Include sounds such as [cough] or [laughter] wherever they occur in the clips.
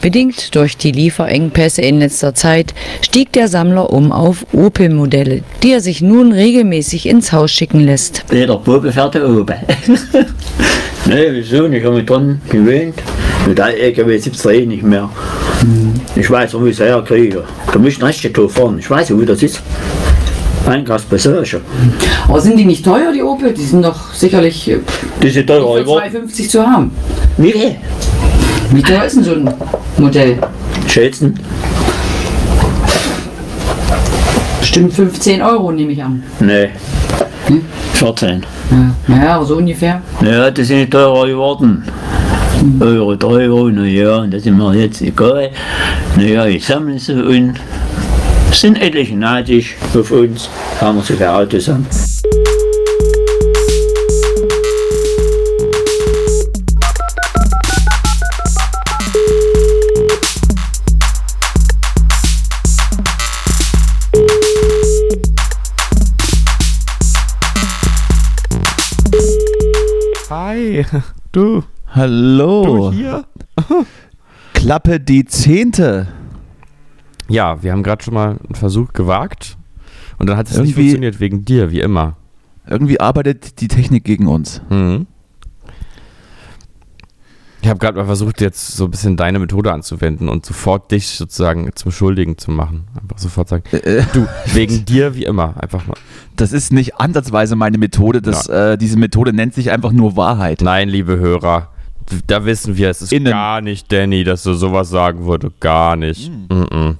Bedingt durch die Lieferengpässe in letzter Zeit stieg der Sammler um auf Opel-Modelle, die er sich nun regelmäßig ins Haus schicken lässt. Jeder Bube fährt der Opel. [laughs] ne, wieso? Ich habe mich dran gewöhnt. Mit der LKW gibt es eh nicht mehr. Ich weiß, wo ich es herkriege. Da muss ich einen Reststück fahren. Ich weiß, wo das ist. Einkaufspassage. Aber sind die nicht teuer, die Opel? Die sind doch sicherlich äh, Die sind teurer für geworden. 2,50 zu haben. Wie viel? Wie teuer ist denn so ein Modell? Schätzen? Bestimmt 15 Euro, nehme ich an. Nee. 14. Ja, naja, so ungefähr. Ja, die sind teurer geworden. Euro, Euro, naja, und das ist mir jetzt egal. Naja, ich sammle sie und es sind etliche neidisch auf uns, haben wir so viele Autos haben. Hi, [laughs] du, Hallo. du hier. [laughs] Klappe die Zehnte. Ja, wir haben gerade schon mal einen Versuch gewagt und dann hat es nicht funktioniert wegen dir, wie immer. Irgendwie arbeitet die Technik gegen uns. Mhm. Ich habe gerade mal versucht, jetzt so ein bisschen deine Methode anzuwenden und sofort dich sozusagen zum Schuldigen zu machen. Einfach sofort sagen, Äh, du, wegen [laughs] dir wie immer. Einfach mal. Das ist nicht ansatzweise meine Methode. Das, äh, diese Methode nennt sich einfach nur Wahrheit. Nein, liebe Hörer, da wissen wir, es ist Innen. gar nicht Danny, dass du sowas sagen würde. Gar nicht. Mhm.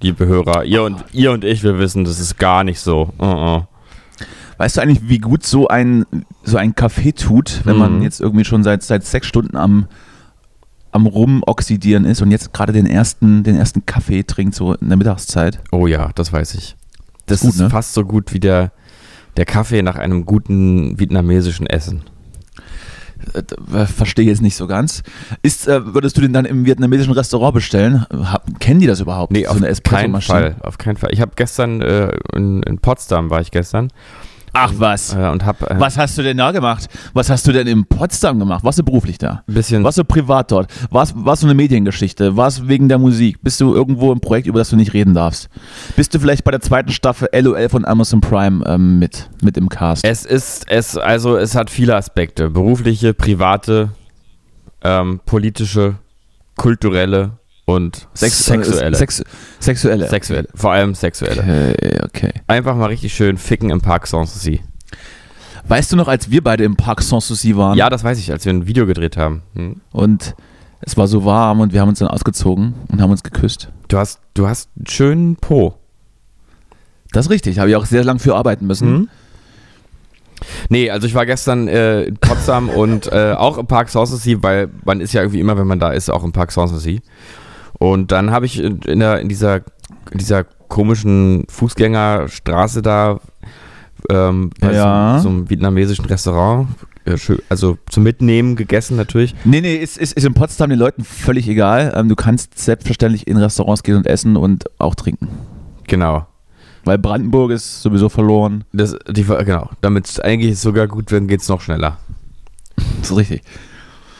Liebe Hörer, ihr und, ihr und ich, wir wissen, das ist gar nicht so. Mhm. Weißt du eigentlich, wie gut so ein, so ein Kaffee tut, wenn man Mhm. jetzt irgendwie schon seit, seit sechs Stunden am, am Rumoxidieren ist und jetzt gerade den ersten, den ersten Kaffee trinkt, so in der Mittagszeit? Oh ja, das weiß ich. Das Gut, ist ne? fast so gut wie der, der Kaffee nach einem guten vietnamesischen Essen. Äh, äh, Verstehe jetzt nicht so ganz. Ist, äh, würdest du den dann im vietnamesischen Restaurant bestellen? Kennen die das überhaupt? Nee, so auf eine keinen? Fall. Auf keinen Fall. Ich habe gestern äh, in, in Potsdam war ich gestern Ach was. äh, und habe äh, Was hast du denn da gemacht? Was hast du denn in Potsdam gemacht? Warst du beruflich da? bisschen Warst du privat dort? Warst, warst du eine Mediengeschichte? Warst wegen der Musik? Bist du irgendwo im Projekt, über das du nicht reden darfst? Bist du vielleicht bei der zweiten Staffel LOL von Amazon Prime ähm, mit, mit im Cast? Es ist, es, also es hat viele Aspekte. Berufliche, private, ähm, politische, kulturelle und Sex- sexuelle. Sex, sexuelle. sexuelle. Vor allem sexuelle. Okay, okay. Einfach mal richtig schön ficken im Park Sanssouci. Weißt du noch, als wir beide im Park Sanssouci waren Ja, das weiß ich, als wir ein Video gedreht haben. Hm? und es war so warm und wir haben uns dann ausgezogen und haben uns geküsst? Du hast, du hast einen schönen Po. Das ist richtig, habe ich auch sehr lange für arbeiten müssen. Mhm. Nee, also ich war gestern äh, in Potsdam [laughs] und äh, auch im Park Sanssouci, weil man ist ja irgendwie immer, wenn man da ist, auch im Park Sanssouci. Und dann habe ich in, der, in, dieser, in dieser komischen Fußgängerstraße da ähm, bei Ja. so, so einem vietnamesischen Restaurant, äh, also zum Mitnehmen gegessen natürlich. Nee, nee, ist, ist, ist in Potsdam den Leuten völlig egal. Ähm, du kannst selbstverständlich in Restaurants gehen und essen und auch trinken. Genau. Weil Brandenburg ist sowieso verloren. Das, die, genau. Damit es eigentlich sogar gut wird, geht es noch schneller. Das ist richtig.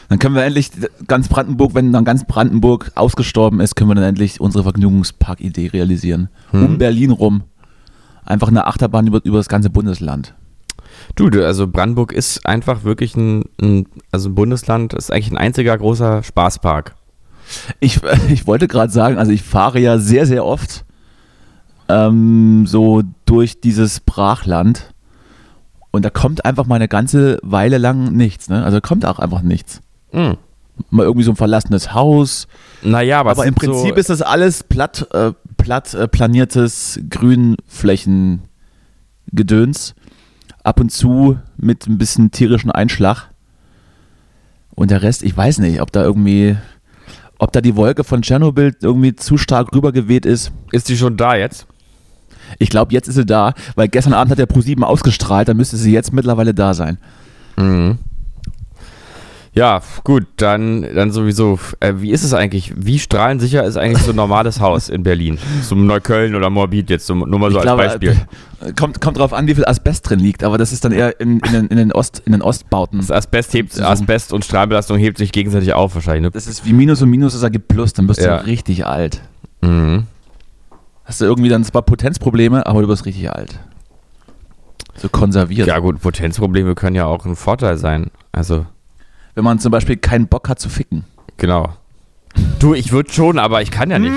Dann können wir endlich ganz Brandenburg, wenn dann ganz Brandenburg ausgestorben ist, können wir dann endlich unsere Vergnügungspark-Idee realisieren. Hm. Um Berlin rum. Einfach eine Achterbahn über, über das ganze Bundesland. Du, du, also Brandenburg ist einfach wirklich ein, ein, also ein Bundesland, ist eigentlich ein einziger großer Spaßpark. Ich, [laughs] ich wollte gerade sagen, also ich fahre ja sehr, sehr oft ähm, so durch dieses Brachland und da kommt einfach mal eine ganze Weile lang nichts. Ne? Also da kommt auch einfach nichts. Hm. Mal irgendwie so ein verlassenes Haus. Naja, aber, Aber, im Prinzip so, ist das alles platt, äh, platt äh, planiertes Grünflächengedöns. Ab und zu mit ein bisschen tierischen Einschlag. Und der Rest, ich weiß nicht, ob da irgendwie, ob da die Wolke von Tschernobyl irgendwie zu stark rübergeweht ist. ist die schon da jetzt? Ich glaube, jetzt ist sie da, weil gestern Abend hat der Pro7 ausgestrahlt, dann müsste sie jetzt mittlerweile da sein. Mhm. Ja, gut, dann, dann sowieso. Äh, wie ist es eigentlich? Wie strahlensicher ist eigentlich so ein normales Haus in Berlin? So Neukölln oder Morbid jetzt, so, nur mal so Ich als glaube, Beispiel. äh, Kommt, kommt drauf an, wie viel Asbest drin liegt, aber das ist dann eher in, in, den, in, den, Ost, in den Ostbauten. Das Asbest, hebt. Asbest und Strahlbelastung hebt sich gegenseitig auf wahrscheinlich. Ne? Das ist wie Minus und Minus, das ergibt Plus, dann bist Ja. du richtig alt. Mhm. Hast du irgendwie dann zwar Potenzprobleme, aber du bist richtig alt. So konserviert. Ja gut, Potenzprobleme können ja auch ein Vorteil sein. Also, Wenn man zum Beispiel keinen Bock hat zu ficken. genau. Du, ich würde schon, aber ich kann ja nicht.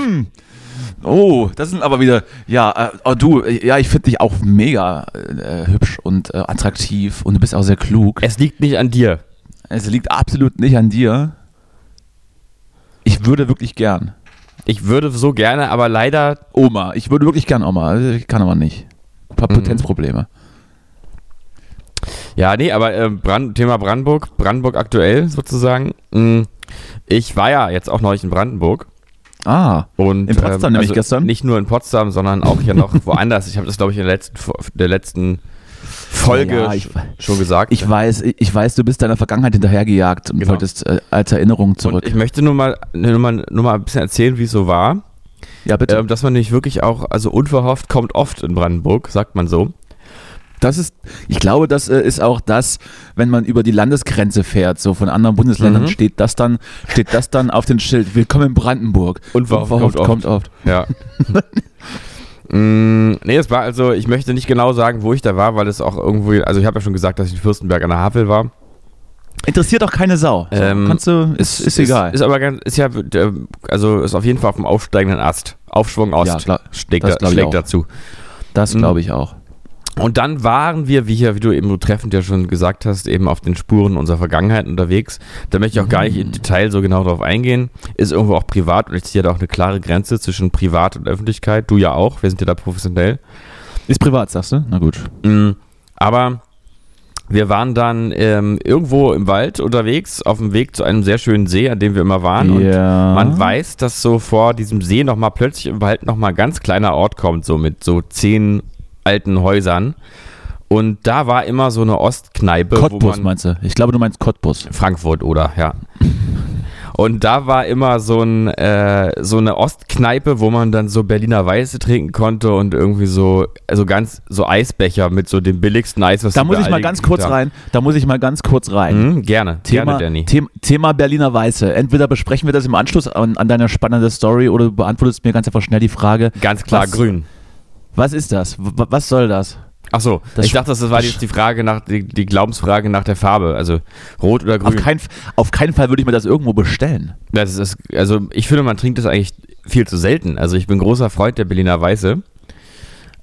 Oh, das sind aber wieder, ja, äh, oh, du, äh, ja, ich finde dich auch mega äh, hübsch und äh, attraktiv und du bist auch sehr klug. Es liegt nicht an dir. Es liegt absolut nicht an dir. Ich würde wirklich gern. Ich würde so gerne, aber leider, Oma, ich würde wirklich gern Oma. Ich kann aber nicht. Ein paar Mhm. Potenzprobleme. Ja, nee, aber äh, Brand, Thema Brandenburg, Brandenburg aktuell sozusagen. Mm, Ich war ja jetzt auch neulich in Brandenburg. Ah, Und, In Potsdam nämlich gestern? Nicht nur in Potsdam, sondern auch hier noch [laughs] woanders. Ich habe das, glaube ich, in der letzten, der letzten Folge Ja, ich- schon gesagt. ich weiß, ich weiß, du bist deiner Vergangenheit hinterhergejagt und Genau. wolltest äh, alte Erinnerungen zurück. Und ich möchte nur mal, nur, mal, nur mal ein bisschen erzählen, wie es so war. ja, bitte. Ähm, dass man nämlich wirklich auch, also unverhofft kommt oft in Brandenburg, sagt man so. Das ist, ich glaube, das äh, ist auch das, wenn man über die Landesgrenze fährt, so von anderen Bundesländern, Mhm. steht das dann, steht das dann auf den Schild. Willkommen in Brandenburg. Unverhofft Unverhofft kommt oft. kommt oft. Ja. [laughs] mm, nee, es war also, ich möchte nicht genau sagen, wo ich da war, weil es auch irgendwo, also ich habe ja schon gesagt, dass ich in Fürstenberg an der Havel war. Interessiert auch keine Sau. Ähm, Kannst du, ist, ist egal. Ist, aber ganz, ist ja, äh, also ist auf jeden Fall auf dem aufsteigenden Ast. Aufschwung Ost Ja, klar. schlägt, Das da, schlägt dazu. das Mhm. glaube ich auch. Und dann waren wir, wie hier, wie du eben so treffend ja schon gesagt hast, eben auf den Spuren unserer Vergangenheit unterwegs. Da möchte ich auch gar nicht Mhm. im Detail so genau drauf eingehen. Ist irgendwo auch privat und ich ziehe da auch eine klare Grenze zwischen Privat und Öffentlichkeit. Du ja auch, wir sind ja da professionell. Ist privat, sagst du? Na gut. Mm, Aber wir waren dann ähm, irgendwo im Wald unterwegs, auf dem Weg zu einem sehr schönen See, an dem wir immer waren. Und Ja. man weiß, dass so vor diesem See nochmal plötzlich im Wald nochmal ein ganz kleiner Ort kommt, so mit so zehn alten Häusern. Und da war immer so eine Ostkneipe. Cottbus meinst du? Ich glaube, du meinst Cottbus. Frankfurt oder, ja. Und da war immer so, ein, äh, so eine Ostkneipe, wo man dann so Berliner Weiße trinken konnte und irgendwie so, also ganz so Eisbecher mit so dem billigsten Eis, was Da muss ich mal ganz kurz haben. rein. Da muss ich mal ganz kurz rein. Mhm, gerne, Thema, gerne, Danny. Thema, Thema Berliner Weiße. Entweder besprechen wir das im Anschluss an, an deine spannende Story oder du beantwortest mir ganz einfach schnell die Frage, Ganz klar was- grün. Was ist das? Was soll das? Ach so, Das ich dachte, das war jetzt die Frage nach, die, die Glaubensfrage nach der Farbe, also rot oder grün. Auf, kein, auf keinen Fall würde ich mir das irgendwo bestellen. Das ist, also ich finde, man trinkt das eigentlich viel zu selten. Also ich bin großer Freund der Berliner Weiße.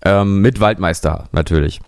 Ähm, mit Waldmeister natürlich.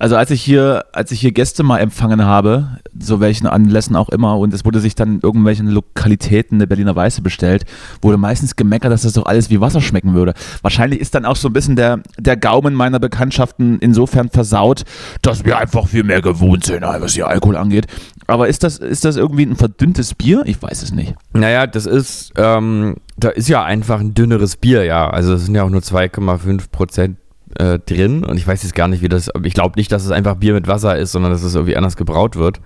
Also als ich hier, als ich hier Gäste mal empfangen habe, so welchen Anlässen auch immer, und es wurde sich dann in irgendwelchen Lokalitäten eine Berliner Weiße bestellt, wurde meistens gemeckert, dass das doch alles wie Wasser schmecken würde. Wahrscheinlich ist dann auch so ein bisschen der, der Gaumen meiner Bekanntschaften insofern versaut, dass wir einfach viel mehr gewohnt sind, was hier Alkohol angeht. Aber ist das, ist das irgendwie ein verdünntes Bier? Ich weiß es nicht. Naja, das ist, ähm, da ist ja einfach ein dünneres Bier, ja. Also es sind ja auch nur 2,5 Prozent äh, drin und ich weiß jetzt gar nicht, wie das, ich glaube nicht, dass es einfach Bier mit Wasser ist, sondern dass es irgendwie anders gebraut wird.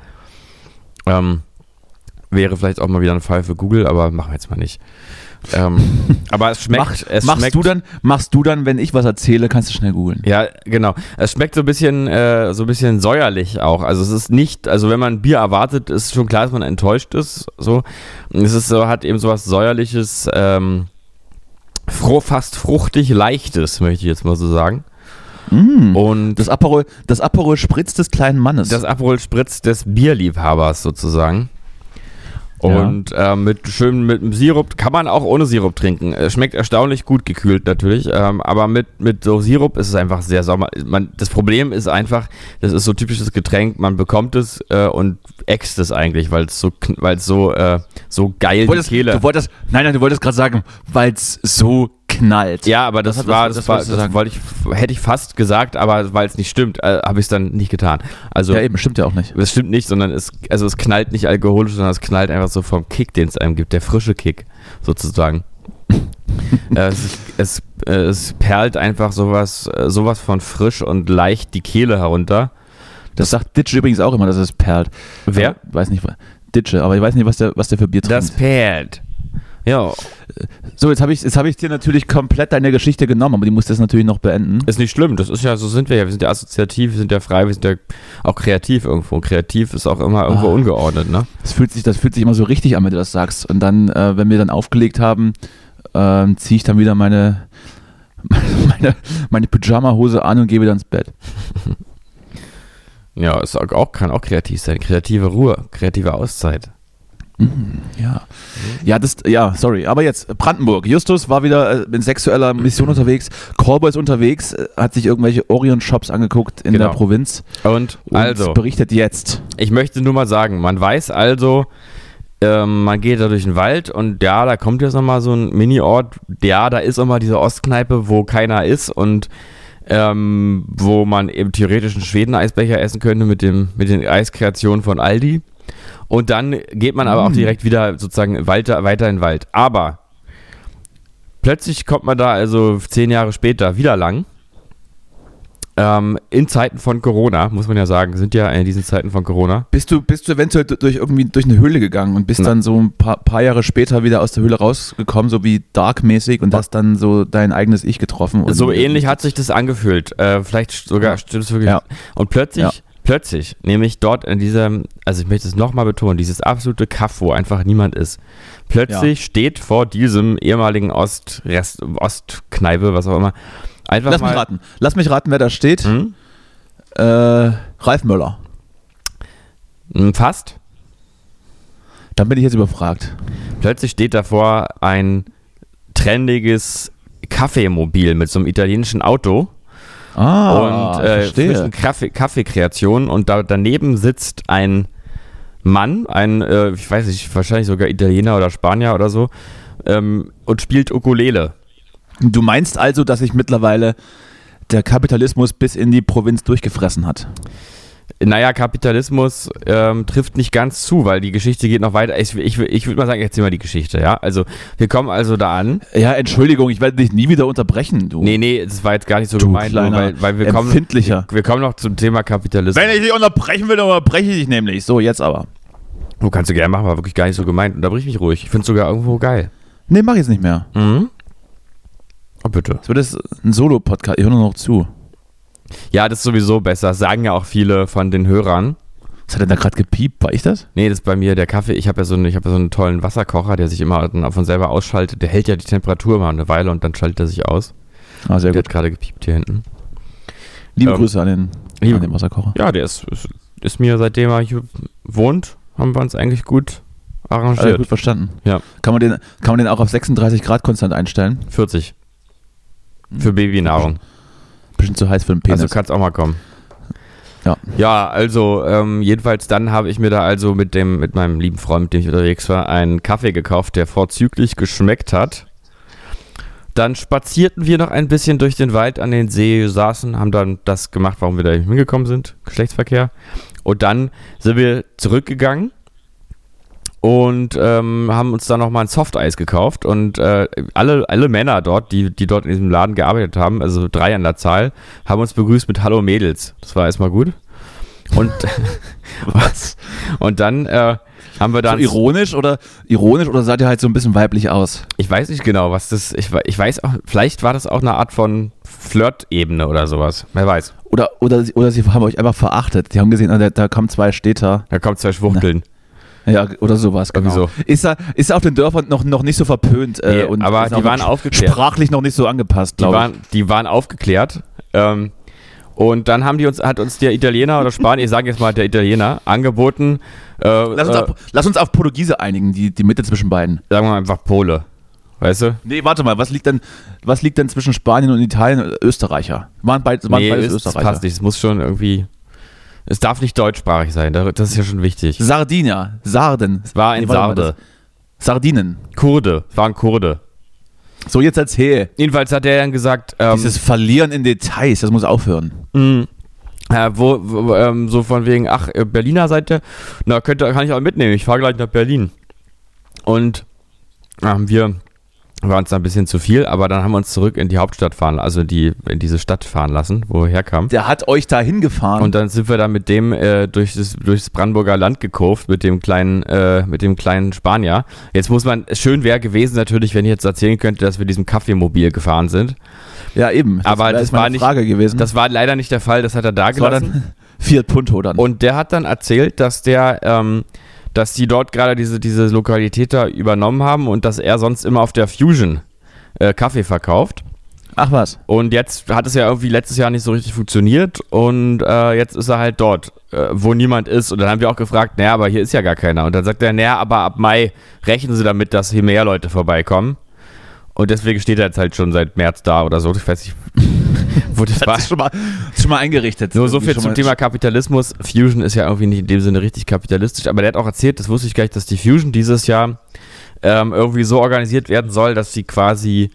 Ähm, wäre vielleicht auch mal wieder ein Fall für Google, aber machen wir jetzt mal nicht. Ähm, [laughs] aber es schmeckt, Mach, es machst, schmeckt du dann, machst du dann, wenn ich was erzähle, kannst du schnell googeln. Ja, genau. Es schmeckt so ein bisschen, äh, so ein bisschen säuerlich auch. Also es ist nicht, also wenn man Bier erwartet, ist schon klar, dass man enttäuscht ist. So, es ist so, hat eben so was säuerliches, ähm, fast fruchtig leichtes, möchte ich jetzt mal so sagen. Mm. Und Das Aperol, das Aperol Spritz des kleinen Mannes. das Aperol Spritz des Bierliebhabers sozusagen. Und äh, mit schön mit dem Sirup kann man auch ohne Sirup trinken. Es schmeckt erstaunlich gut gekühlt natürlich, ähm, aber mit, mit so Sirup ist es einfach sehr sommer. Man, das Problem ist einfach, das ist so typisches Getränk, man bekommt es äh, und äxt es eigentlich, weil es so weil es so äh, so geil Du die wolltest, Kehle. du wolltest, nein, nein, du wolltest gerade sagen, weil es so knallt. ja, aber das, Das- war, das- das, das war, das wollte ich, hätte ich fast gesagt, aber weil es nicht stimmt, äh, habe ich es dann nicht getan. Also ja, eben, stimmt ja auch nicht. Das stimmt nicht, sondern es, also es knallt nicht alkoholisch, sondern es knallt einfach so vom Kick, den es einem gibt, der frische Kick, sozusagen. [laughs] äh, es, es, äh, es perlt einfach sowas, äh, sowas von frisch und leicht die Kehle herunter. Das sagt Ditch übrigens auch immer, dass es perlt. Wer? Aber, weiß nicht, Ditsche, aber ich weiß nicht, was der, was der für Bier Das trinkt. Pferd. Ja, So, jetzt habe ich, jetzt hab ich dir natürlich komplett deine Geschichte genommen, aber die musst du jetzt natürlich noch beenden. ist nicht schlimm. Das ist ja, so sind wir ja. Wir sind ja assoziativ, wir sind ja frei, wir sind ja auch kreativ irgendwo. Und kreativ ist auch immer irgendwo Ah. ungeordnet, ne? Das fühlt, sich, das fühlt sich immer so richtig an, wenn du das sagst. Und dann, äh, wenn wir dann aufgelegt haben, ähm, ziehe ich dann wieder meine, [laughs] meine, meine Pyjama-Hose an und gehe wieder ins Bett. [laughs] Ja, auch, auch, kann auch kreativ sein. Kreative Ruhe, kreative Auszeit. Ja. Ja, das, ja, sorry. Aber jetzt Brandenburg. Justus war wieder äh, in sexueller Mission unterwegs. Callboy ist unterwegs, äh, hat sich irgendwelche Orion-Shops angeguckt in Genau. der Provinz Und, und also, berichtet jetzt. ich möchte nur mal sagen, man weiß also, ähm, man geht da durch den Wald und ja, da kommt jetzt nochmal so ein Mini-Ort. Ja, da ist nochmal diese Ostkneipe, wo keiner ist und ähm, wo man eben theoretisch einen Schweden-Eisbecher essen könnte mit, dem, mit den Eiskreationen von Aldi. Und dann geht man aber auch direkt wieder sozusagen weiter, weiter in den Wald. Aber plötzlich kommt man da also zehn Jahre später wieder lang. Ähm, in Zeiten von Corona, muss man ja sagen, sind ja in diesen Zeiten von Corona. Bist du, bist du eventuell du- durch irgendwie durch eine Höhle gegangen und bist Na. dann so ein paar, paar Jahre später wieder aus der Höhle rausgekommen, so wie Dark-mäßig und hast dann so dein eigenes Ich getroffen? So ähnlich hat sich das angefühlt. Äh, vielleicht sogar stimmt es wirklich. Ja. Und plötzlich, Ja. Plötzlich, nämlich dort in diesem, also ich möchte es nochmal betonen, dieses absolute Kaff, wo einfach niemand ist. Plötzlich steht vor diesem ehemaligen Ostrest, Ostkneipe, was auch immer, einfach Lass mal. mich raten. Lass mich raten, wer da steht. Hm? Äh, Ralf Möller. Hm, Fast. Dann bin ich jetzt überfragt. Plötzlich steht davor ein trendiges Kaffeemobil mit so einem italienischen Auto. Ah, und äh, verstehe. frischen Kaffee, Kaffeekreationen und da, daneben sitzt ein Mann, ein, äh, ich weiß nicht, wahrscheinlich sogar Italiener oder Spanier oder so, ähm, und spielt Ukulele. Du meinst also, dass sich mittlerweile der Kapitalismus bis in die Provinz durchgefressen hat? Naja, Kapitalismus ähm, trifft nicht ganz zu, weil die Geschichte geht noch weiter. Ich, ich, ich würde mal sagen, erzähl mal die Geschichte, ja? Also, wir kommen also da an. Ja, Entschuldigung, ich werde dich nie wieder unterbrechen, du. Nee, nee, das war jetzt gar nicht so Du gemeint, nur weil, weil wir kommen, wir kommen noch zum Thema Kapitalismus. Wenn ich dich unterbrechen will, dann unterbreche ich dich nämlich. So, jetzt aber. Du kannst du gerne machen, war wirklich gar nicht so gemeint. Unterbrich mich ruhig. Ich finde es sogar irgendwo geil. Nee, mach ich jetzt nicht mehr. Mhm. Oh, bitte. Es wird jetzt ein Solo-Podcast. Ich höre nur noch zu. Ja, das ist sowieso besser. Das sagen ja auch viele von den Hörern. Was hat denn da gerade gepiept? War ich das? Nee, das ist bei mir der Kaffee. Ich habe ja, so einen, ich hab ja so einen tollen Wasserkocher, der sich immer von selber ausschaltet. Der hält ja die Temperatur mal eine Weile und dann schaltet er sich aus. Ah, sehr Der gut. hat gerade gepiept hier hinten. Liebe Ähm, Grüße an den, liebe- an den Wasserkocher. Ja, der ist, ist, ist mir, seitdem er hier wohnt, haben wir uns eigentlich gut arrangiert. gut verstanden. Ja. Kann man, den, kann man den auch auf 36 Grad konstant einstellen? 40. Für Babynahrung. Bisschen zu heiß für den Penis. Also kannst auch mal kommen. Ja. Ja, also ähm, jedenfalls dann habe ich mir da also mit dem mit meinem lieben Freund, mit dem ich unterwegs war, einen Kaffee gekauft, der vorzüglich geschmeckt hat. Dann spazierten wir noch ein bisschen durch den Wald an den See, saßen, haben dann das gemacht, warum wir da hingekommen sind, Geschlechtsverkehr. Und dann sind wir zurückgegangen und ähm, haben uns dann nochmal ein Softeis gekauft. Und äh, alle, alle Männer dort, die, die dort in diesem Laden gearbeitet haben, also drei an der Zahl, haben uns begrüßt mit Hallo Mädels. Das war erstmal gut. Und, [laughs] Was? und dann äh, haben wir So dann. ironisch oder ironisch oder sah der halt so ein bisschen weiblich aus? ich weiß nicht genau, was das. Ich, ich weiß auch, vielleicht war das auch eine Art von Flirt-Ebene oder sowas. Wer weiß. Oder, oder, oder sie haben euch einfach verachtet. Die haben gesehen, ah, da, da kommen zwei Städter. Da kommt zwei Schwuchteln. Ja, oder sowas, genau. Irgendwie Ist, er, ist er auf den Dörfern noch, noch nicht so verpönt äh, Nee, und aber die waren aufgeklärt. sprachlich noch nicht so angepasst, Die glaube ich. waren, die waren aufgeklärt. Ähm, und dann haben die uns, hat uns der Italiener oder Spanier, ich sage jetzt mal der Italiener, angeboten, äh, Lass uns, äh, auf, lass uns auf Portugiese einigen, die, die Mitte zwischen beiden. sagen wir mal einfach Pole. Weißt du? Nee, warte mal, was liegt denn, was liegt denn zwischen Spanien und Italien und Österreicher? Waren, beid, waren nee, beides Österreicher. passt nicht. Es muss schon irgendwie. Es darf nicht deutschsprachig sein. da- Das ist ja schon wichtig. Sardinia, Sarden. War ein Nee, Sarde. Sardinen. Kurde. War ein Kurde. So, jetzt erzähl. Jedenfalls hat er dann gesagt, ähm, Dieses Verlieren in Details, das muss aufhören. mh, äh, wo, wo ähm, so von wegen, ach, äh, Berliner Seite, na, könnte, kann ich auch mitnehmen. Ich fahre gleich nach Berlin. Und haben wir war uns da ein bisschen zu viel, aber dann haben wir uns zurück in die Hauptstadt fahren, also die, in diese Stadt fahren lassen, wo wir herkamen. Der hat euch da hingefahren. Und dann sind wir da mit dem äh, durch das, durchs Brandenburger Land gekurvt, mit dem kleinen, äh, mit dem kleinen Spanier. Jetzt muss man, schön wäre gewesen natürlich, wenn ich jetzt erzählen könnte, dass wir diesem Kaffeemobil gefahren sind. ja, eben. Aber das jetzt meine war nicht- Frage gewesen. Das war leider nicht der Fall, das hat er da Das gelassen. [laughs] Fiat Punto dann. Und der hat dann erzählt, dass der, ähm, dass die dort gerade diese, diese Lokalität da übernommen haben und dass er sonst immer auf der Fusion äh, Kaffee verkauft. Ach was. Und jetzt hat es ja irgendwie letztes Jahr nicht so richtig funktioniert und äh, jetzt ist er halt dort, äh, wo niemand ist. Und dann haben wir auch gefragt, naja, aber hier ist ja gar keiner. Und dann sagt er, naja, aber ab Mai rechnen sie damit, dass hier mehr Leute vorbeikommen. Und deswegen steht er jetzt halt schon seit März da oder so. Ich weiß nicht, wo das war. Das ist schon mal, schon mal eingerichtet. Nur so viel zum Thema Kapitalismus. Fusion ist ja irgendwie nicht in dem Sinne richtig kapitalistisch, aber der hat auch erzählt, das wusste ich gar nicht, dass die Fusion dieses Jahr ähm, irgendwie so organisiert werden soll, dass sie quasi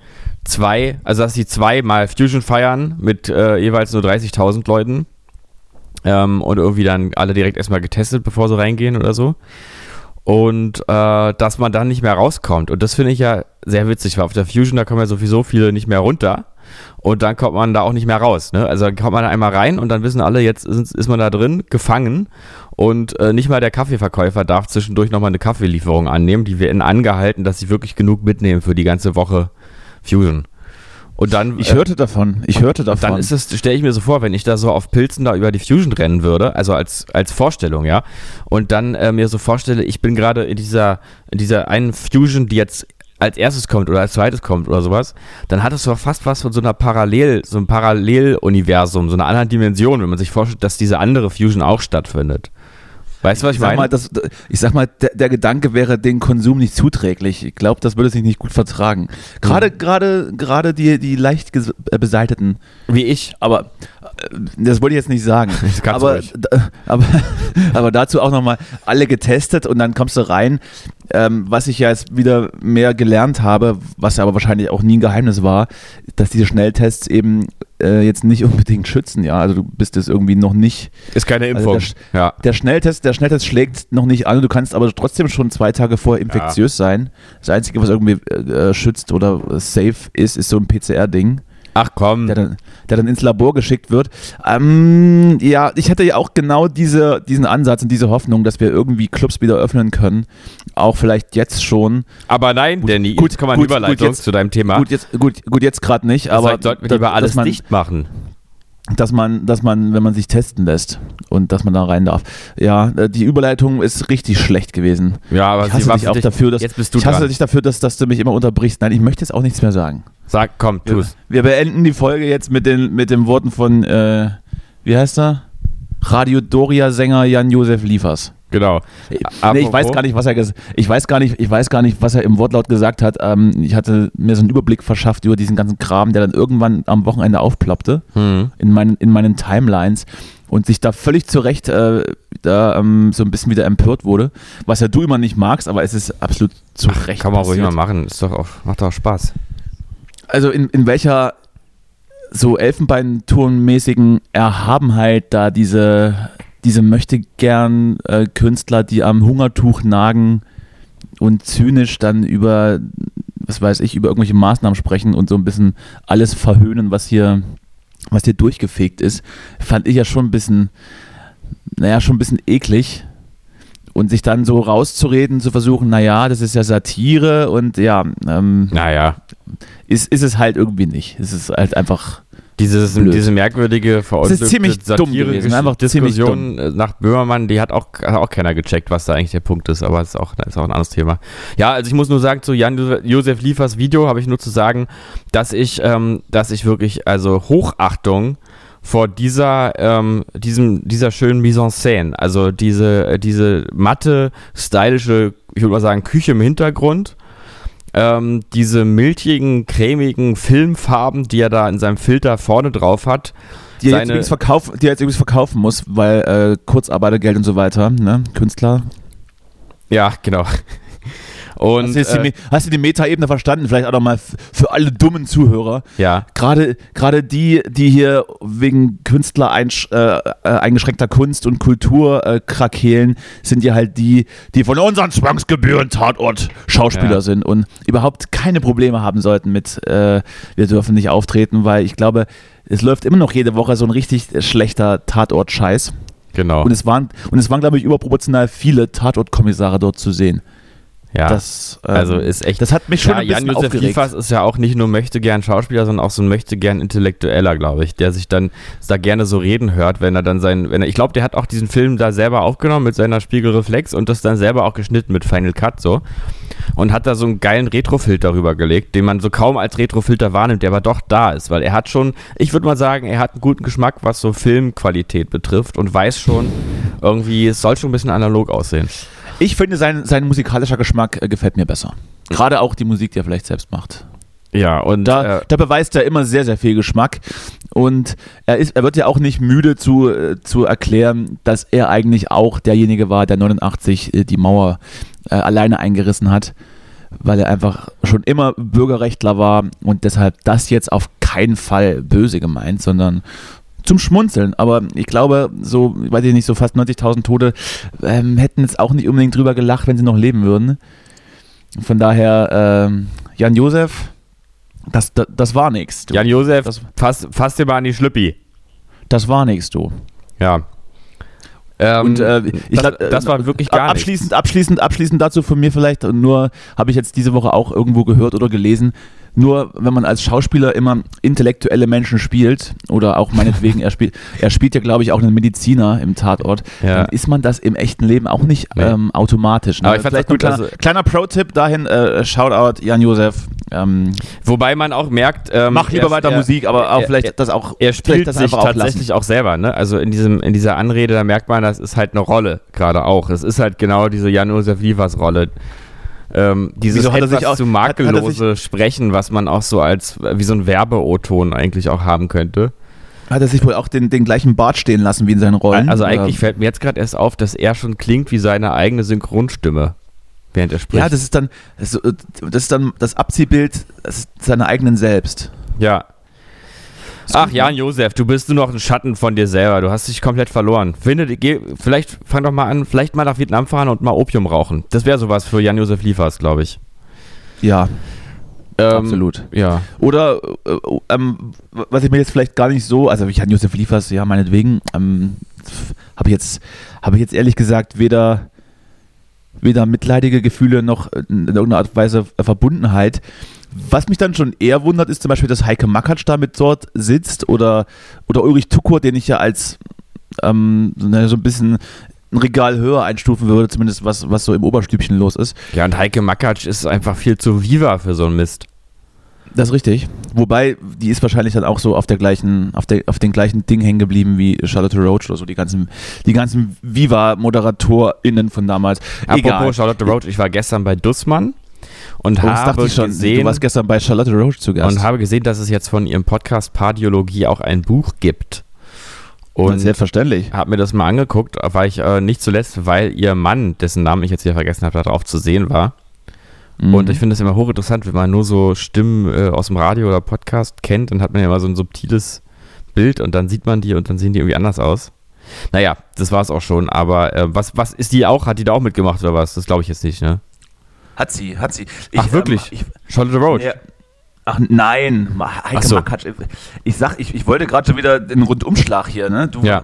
zwei, also dass sie zweimal Fusion feiern mit äh, jeweils nur 30.000 Leuten ähm, und irgendwie dann alle direkt erstmal getestet, bevor sie reingehen oder so. Und äh, dass man dann nicht mehr rauskommt. Und das finde ich ja sehr witzig, weil auf der Fusion, da kommen ja sowieso viele nicht mehr runter. Und dann kommt man da auch nicht mehr raus. Ne? Also dann kommt man da einmal rein und dann wissen alle, jetzt ist, ist man da drin, gefangen. Und äh, nicht mal der Kaffeeverkäufer darf zwischendurch nochmal eine Kaffeelieferung annehmen. Die werden angehalten, dass sie wirklich genug mitnehmen für die ganze Woche Fusion. Und dann, Ich äh, hörte davon. Ich hörte davon. dann ist es, stelle ich mir so vor, wenn ich da so auf Pilzen da über die Fusion rennen würde, also als, als Vorstellung, ja, und dann äh, mir so vorstelle, ich bin gerade in dieser, in dieser einen Fusion, die jetzt als erstes kommt oder als zweites kommt oder sowas, dann hat es doch fast was von so einer Parallel, so einem Paralleluniversum, so einer anderen Dimension, wenn man sich vorstellt, dass diese andere Fusion auch stattfindet. Weißt du, was ich, ich meine? mal, das, ich sag mal der, der Gedanke wäre den Konsum nicht zuträglich. Ich glaube, das würde sich nicht gut vertragen. Gerade, gerade, gerade die, die leicht äh, beseiteten. Wie ich. Aber äh, das wollte ich jetzt nicht sagen. [laughs] Aber, [laughs] aber, aber dazu auch nochmal alle getestet und dann kommst du rein. Ähm, was ich ja jetzt wieder mehr gelernt habe, was aber wahrscheinlich auch nie ein Geheimnis war, dass diese Schnelltests eben äh, jetzt nicht [laughs] unbedingt schützen. Ja, also du bist jetzt irgendwie noch nicht Ist keine Also Impfung. das- ja. der Schnelltest, der Schnelltest schlägt noch nicht an, du kannst aber trotzdem schon zwei Tage vorher infektiös sein. Das Einzige, was irgendwie äh, schützt oder safe ist, ist so ein PCR-Ding, Ach komm. der dann, der dann ins Labor geschickt wird. Ähm, ja, ich hatte ja auch genau diese, diesen Ansatz und diese Hoffnung, dass wir irgendwie Clubs wieder öffnen können. Auch vielleicht jetzt schon. Aber nein, Danny, gut, jetzt kommen wir gut, gut, Überleitung jetzt- zu deinem Thema. Gut, jetzt, gut, gut, jetzt gerade nicht, aber Vielleicht sollten wir lieber alles man, dicht machen. Dass man, dass man, wenn man sich testen lässt und dass man da rein darf. Ja, äh, die Überleitung ist richtig schlecht gewesen. Ja, aber ich hasse dich auch dich- dafür, dass Jetzt bist du ich hasse dran. dich dafür, dass, dass du mich immer unterbrichst. Nein, ich möchte jetzt auch nichts mehr sagen. Sag, komm, tu's. Wir beenden die Folge jetzt mit den, mit den Worten von, äh, wie heißt er? Radio Doria-Sänger Jan-Josef Liefers. Genau. Nee, ich weiß gar nicht, was er ich weiß gar nicht, ich weiß gar nicht, was er im Wortlaut gesagt hat. Ähm, ich hatte mir so einen Überblick verschafft über diesen ganzen Kram, der dann irgendwann am Wochenende aufploppte Hm. in meinen, in meinen Timelines und sich da völlig zu Recht äh, da ähm, so ein bisschen wieder empört wurde, was ja du immer nicht magst, aber es ist absolut zu Recht Kann man ruhig passiert. mal machen. Ist doch auch, macht doch auch Spaß. Also in, in welcher so Elfenbeinturmmäßigen Erhabenheit da diese, diese möchte gern äh, Künstler, die am Hungertuch nagen und zynisch dann über, was weiß ich, über irgendwelche Maßnahmen sprechen und so ein bisschen alles verhöhnen, was hier, was hier durchgefegt ist, fand ich ja schon ein bisschen, naja, schon ein bisschen eklig. Und sich dann so rauszureden, zu versuchen, naja, das ist ja Satire und ja, ähm, Naja, ist, ist es halt irgendwie nicht. Es ist halt einfach. Dieses, Blöd. diese merkwürdige, verunglückte ziemlich dumm gewesen, einfach Diskussion äh, nach Böhmermann, die hat auch, hat auch keiner gecheckt, was da eigentlich der Punkt ist, aber das ist auch, das ist auch ein anderes Thema. Ja, also ich muss nur sagen, zu Jan-Josef Liefers Video habe ich nur zu sagen, dass ich, ähm, dass ich wirklich, also Hochachtung vor dieser, ähm, diesem, dieser schönen Mise en scène, also diese, äh, diese matte, stylische, ich würde mal sagen, Küche im Hintergrund, ähm, diese milchigen, cremigen Filmfarben, die er da in seinem Filter vorne drauf hat. Die er, jetzt übrigens verkaufen, die jetzt übrigens verkaufen muss, weil äh, Kurzarbeitergeld und so weiter, ne? Künstler. Ja, genau. Und, Hast du, die, äh, hast du die Metaebene verstanden? Vielleicht auch nochmal für alle dummen Zuhörer. ja, Gerade, gerade die, die hier wegen Künstler äh, äh, eingeschränkter Kunst und Kultur äh, krakeelen, sind ja halt die, die von unseren Zwangsgebühren Tatort Schauspieler Ja. sind und überhaupt keine Probleme haben sollten mit, äh, wir dürfen nicht auftreten, weil ich glaube, es läuft immer noch jede Woche so ein richtig schlechter Tatort-Scheiß. genau. Und es waren, und es waren, glaube ich, überproportional viele Tatort-Kommissare dort zu sehen. Ja. Das, ähm, also ist echt. das hat mich schon ja, ein bisschen Jan-Josef aufgeregt. Liefers ist ja auch nicht nur möchte gern Schauspieler, sondern auch so ein möchte gern Intellektueller, glaube ich, der sich dann da gerne so reden hört, wenn er dann sein, wenn er, ich glaube, der hat auch diesen Film da selber aufgenommen mit seiner Spiegelreflex und das dann selber auch geschnitten mit Final Cut so und hat da so einen geilen Retrofilter rübergelegt, den man so kaum als Retrofilter wahrnimmt, der aber doch da ist, weil er hat schon, ich würde mal sagen, er hat einen guten Geschmack, was so Filmqualität betrifft und weiß schon irgendwie, es soll schon ein bisschen analog aussehen. Ich finde, sein, sein musikalischer Geschmack äh, gefällt mir besser. Gerade auch die Musik, die er vielleicht selbst macht. Ja, und Da, äh, da beweist er immer sehr, sehr viel Geschmack. Und er, ist, er wird ja auch nicht müde zu, äh, zu erklären, dass er eigentlich auch derjenige war, der 89 äh, die Mauer äh, alleine eingerissen hat, weil er einfach schon immer Bürgerrechtler war und deshalb das jetzt auf keinen Fall böse gemeint, sondern zum Schmunzeln. Aber ich glaube, so, weiß ich nicht, so fast 90.000 Tote ähm, hätten jetzt auch nicht unbedingt drüber gelacht, wenn sie noch leben würden. Von daher, ähm, Jan Josef, das, das, das war nichts. Jan Josef, Das- fass, fass dir mal an die Schlüppi. Das war nichts, du. Ja. Ähm, Und äh, ich, das, das war wirklich gar nichts. abschließend, abschließend, abschließend dazu von mir vielleicht nur habe ich jetzt diese Woche auch irgendwo gehört oder gelesen. Nur wenn man als Schauspieler immer intellektuelle Menschen spielt oder auch meinetwegen er spielt, er spielt ja glaube ich auch einen Mediziner im Tatort, Ja. dann ist man das im echten Leben auch nicht ähm, automatisch. Ne? Aber ich Vielleicht auch gut, kleiner, also- kleiner Pro-Tipp dahin, äh, Shoutout Jan Josef. Ähm, Wobei man auch merkt, ähm, mach lieber er- weiter er, Musik, aber auch er- vielleicht das auch Er spielt das sich einfach auch tatsächlich auch selber, ne? Also in diesem in dieser Anrede, da merkt man, das ist halt eine Rolle gerade auch. Es ist halt genau diese Jan-Josef Liefers-Rolle. Ähm, dieses Wieso hat etwas sich auch- zu hat- hat makellose Sprechen, was man auch so als wie so ein Werbe-O-Ton eigentlich auch haben könnte. Hat er sich wohl auch den, den gleichen Bart stehen lassen wie in seinen Rollen? Also Oder- eigentlich fällt mir jetzt gerade erst auf, dass er schon klingt wie seine eigene Synchronstimme, während er spricht. Ja, das ist dann das das, ist dann das Abziehbild seiner eigenen selbst. Ja. Ach, Jan Josef, du bist nur noch ein Schatten von dir selber. Du hast dich komplett verloren. Finde, geh, vielleicht fang doch mal an, vielleicht mal nach Vietnam fahren und mal Opium rauchen. Das wäre sowas für Jan Josef Liefers, glaube ich. Ja, Ähm, absolut. Ja. Oder äh, ähm, was ich mir jetzt vielleicht gar nicht so, also ich hatte Josef Liefers, ja meinetwegen, ähm, habe ich jetzt habe ich jetzt ehrlich gesagt weder weder mitleidige Gefühle noch in irgendeiner Art und Weise Verbundenheit. Was mich dann schon eher wundert, ist zum Beispiel, dass Heike Makatsch da mit dort sitzt oder, oder Ulrich Tukur, den ich ja als ähm, so ein bisschen ein Regal höher einstufen würde, zumindest was, was so im Oberstübchen los ist. Ja, und Heike Makatsch ist einfach viel zu viva für so einen Mist. Das ist richtig. Wobei, die ist wahrscheinlich dann auch so auf der gleichen, auf der, auf den gleichen Ding hängen geblieben wie Charlotte Roach oder so, die ganzen, die ganzen Viva-ModeratorInnen von damals. Egal. Apropos Charlotte Roach, ich war gestern bei Dussmann und dachte habe ich schon. gesehen, Du warst gestern bei Charlotte Roach zu Gast. und habe gesehen, dass es jetzt von ihrem Podcast Pardiologie auch ein Buch gibt. und selbstverständlich. habe mir das mal angeguckt, war ich äh, nicht zuletzt, weil ihr Mann, dessen Namen ich jetzt hier vergessen habe, darauf zu sehen war. Mhm. Und ich finde es immer hochinteressant, wenn man nur so Stimmen äh, aus dem Radio oder Podcast kennt, dann hat man ja immer so ein subtiles Bild und dann sieht man die und dann sehen die irgendwie anders aus. Naja, das war es auch schon, aber äh, was, was ist die auch? Hat die da auch mitgemacht oder was? Das glaube ich jetzt nicht, ne? Hat sie, hat sie. Ach, wirklich? ich, Charlotte Roach. Ja. Ach nein, Heike Ach so. Makatsch. Ich sag, ich, ich wollte gerade schon wieder den Rundumschlag hier, ne? Du, Ja.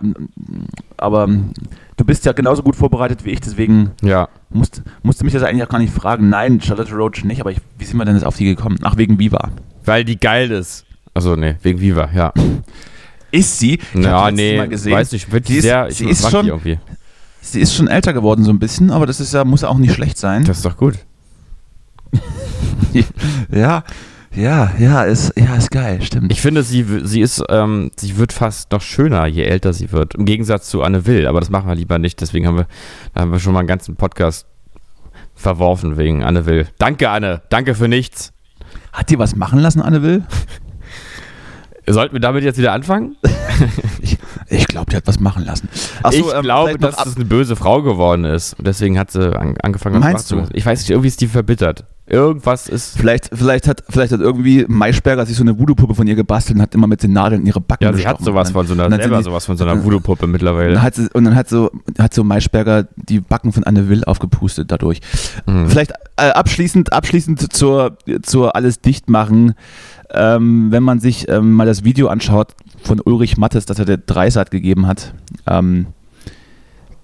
Aber du bist ja genauso gut vorbereitet wie ich, deswegen Ja. musst, musste mich das eigentlich auch gar nicht fragen. Nein, Charlotte Roach nicht, aber ich, wie sind wir denn jetzt auf die gekommen? Ach, wegen Viva. Weil die geil ist. Also nee, wegen Viva, ja. Ist sie? Ich ja, nee, Mal gesehen. weiß nicht, wird Sie die ist- sehr, ich sie ist schon- irgendwie. Sie ist schon älter geworden so ein bisschen, aber das ist ja, muss ja auch nicht schlecht sein. Das ist doch gut. [laughs] ja, ja, ja, ist, ja, ist geil, stimmt. Ich finde, sie, sie ist, ähm, sie wird fast noch schöner, je älter sie wird. Im Gegensatz zu Anne Will, aber das machen wir lieber nicht. Deswegen haben wir, da haben wir schon mal einen ganzen Podcast verworfen wegen Anne Will. Danke, Anne. Danke für nichts. Hat die was machen lassen, Anne Will? [laughs] Sollten wir damit jetzt wieder anfangen? [laughs] Ich glaube, die hat was machen lassen. So, ich ähm, glaube, dass es eine böse Frau geworden ist. Und deswegen hat sie an, angefangen, was Meinst machen zu müssen. Ich weiß nicht, irgendwie ist die verbittert. Irgendwas ist. Vielleicht, vielleicht, hat, vielleicht hat irgendwie Maischberger sich so eine Voodoo-Puppe von ihr gebastelt und hat immer mit den Nadeln in ihre Backen Ja, sie hat sowas von so einer, selber die- sowas von so einer Voodoo-Puppe mittlerweile. hat, sie, und dann hat so, hat so Maischberger die Backen von Anne Will aufgepustet dadurch. Mhm. Vielleicht äh, abschließend, abschließend zur, zur alles dicht machen. Ähm, wenn man sich ähm, mal das Video anschaut von Ulrich Mattes, das er der Dreisat gegeben hat, ähm,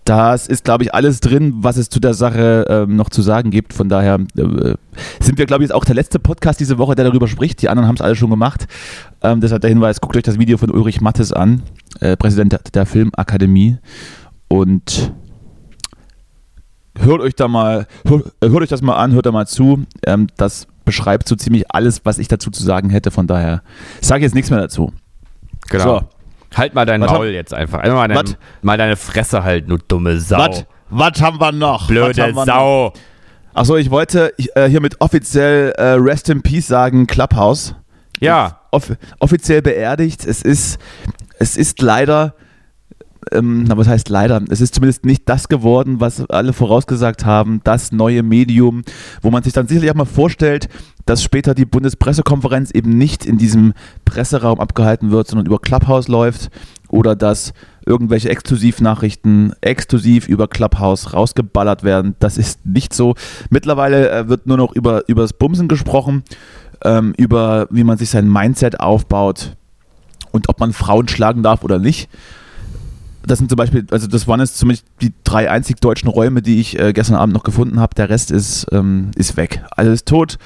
das ist, glaube ich, alles drin, was es zu der Sache ähm, noch zu sagen gibt. Von daher äh, sind wir, glaube ich, jetzt auch der letzte Podcast diese Woche, der darüber spricht. Die anderen haben es alle schon gemacht. Ähm, deshalb der Hinweis, guckt euch das Video von Ulrich Mattes an, äh, Präsident der, der Filmakademie. Und hört euch da mal, hört, äh, hört euch das mal an, hört da mal zu. Ähm, das beschreibt so ziemlich alles, was ich dazu zu sagen hätte. Von daher sage ich jetzt nichts mehr dazu. Genau. So. Halt mal dein Was Maul hab- jetzt einfach. Einfach mal, dein, mal deine Fresse halten, du dumme Sau. Was? Haben wir noch? Blöde wir? Sau. Achso, ich wollte äh, hiermit offiziell äh, Rest in Peace sagen, Clubhouse. Ja. Off offiziell beerdigt. Es ist, es ist leider, ähm, was heißt leider, es ist zumindest nicht das geworden, was alle vorausgesagt haben, das neue Medium, wo man sich dann sicherlich auch mal vorstellt, dass später die Bundespressekonferenz eben nicht in diesem Presseraum abgehalten wird, sondern über Clubhouse läuft oder dass irgendwelche Exklusivnachrichten exklusiv über Clubhouse rausgeballert werden. Das ist nicht so. Mittlerweile äh, wird nur noch über, über das Bumsen gesprochen, ähm, über wie man sich sein Mindset aufbaut und ob man Frauen schlagen darf oder nicht. Das sind zum Beispiel, also das waren jetzt zumindest die drei einzig deutschen Räume, die ich äh, gestern Abend noch gefunden habe. Der Rest ist, ähm, ist weg. Alles ist tot.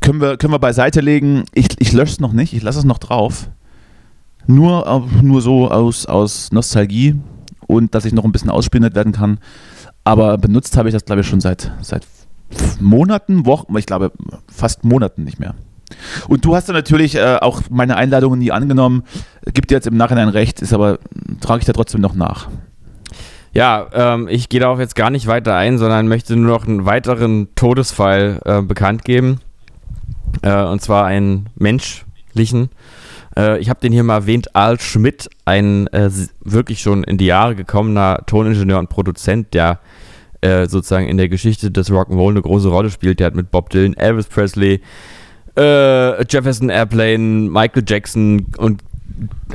Können wir, können wir beiseite legen. Ich, ich lösche es noch nicht, ich lasse es noch drauf. Nur, äh, nur so aus, aus Nostalgie und dass ich noch ein bisschen ausspioniert werden kann. Aber benutzt habe ich das, glaube ich, schon seit, seit Monaten, Wochen, ich glaube fast Monaten nicht mehr. Und du hast dann natürlich äh, auch meine Einladungen nie angenommen. Gibt dir jetzt im Nachhinein recht, ist aber, trage ich da trotzdem noch nach. Ja, ähm, ich gehe darauf jetzt gar nicht weiter ein, sondern möchte nur noch einen weiteren Todesfall äh, bekannt geben. Äh, und zwar einen menschlichen. Äh, ich habe den hier mal erwähnt, Al Schmidt, ein äh, wirklich schon in die Jahre gekommener Toningenieur und Produzent, der äh, sozusagen in der Geschichte des Rock'n'Roll eine große Rolle spielt. Der hat mit Bob Dylan, Elvis Presley, äh, Jefferson Airplane, Michael Jackson und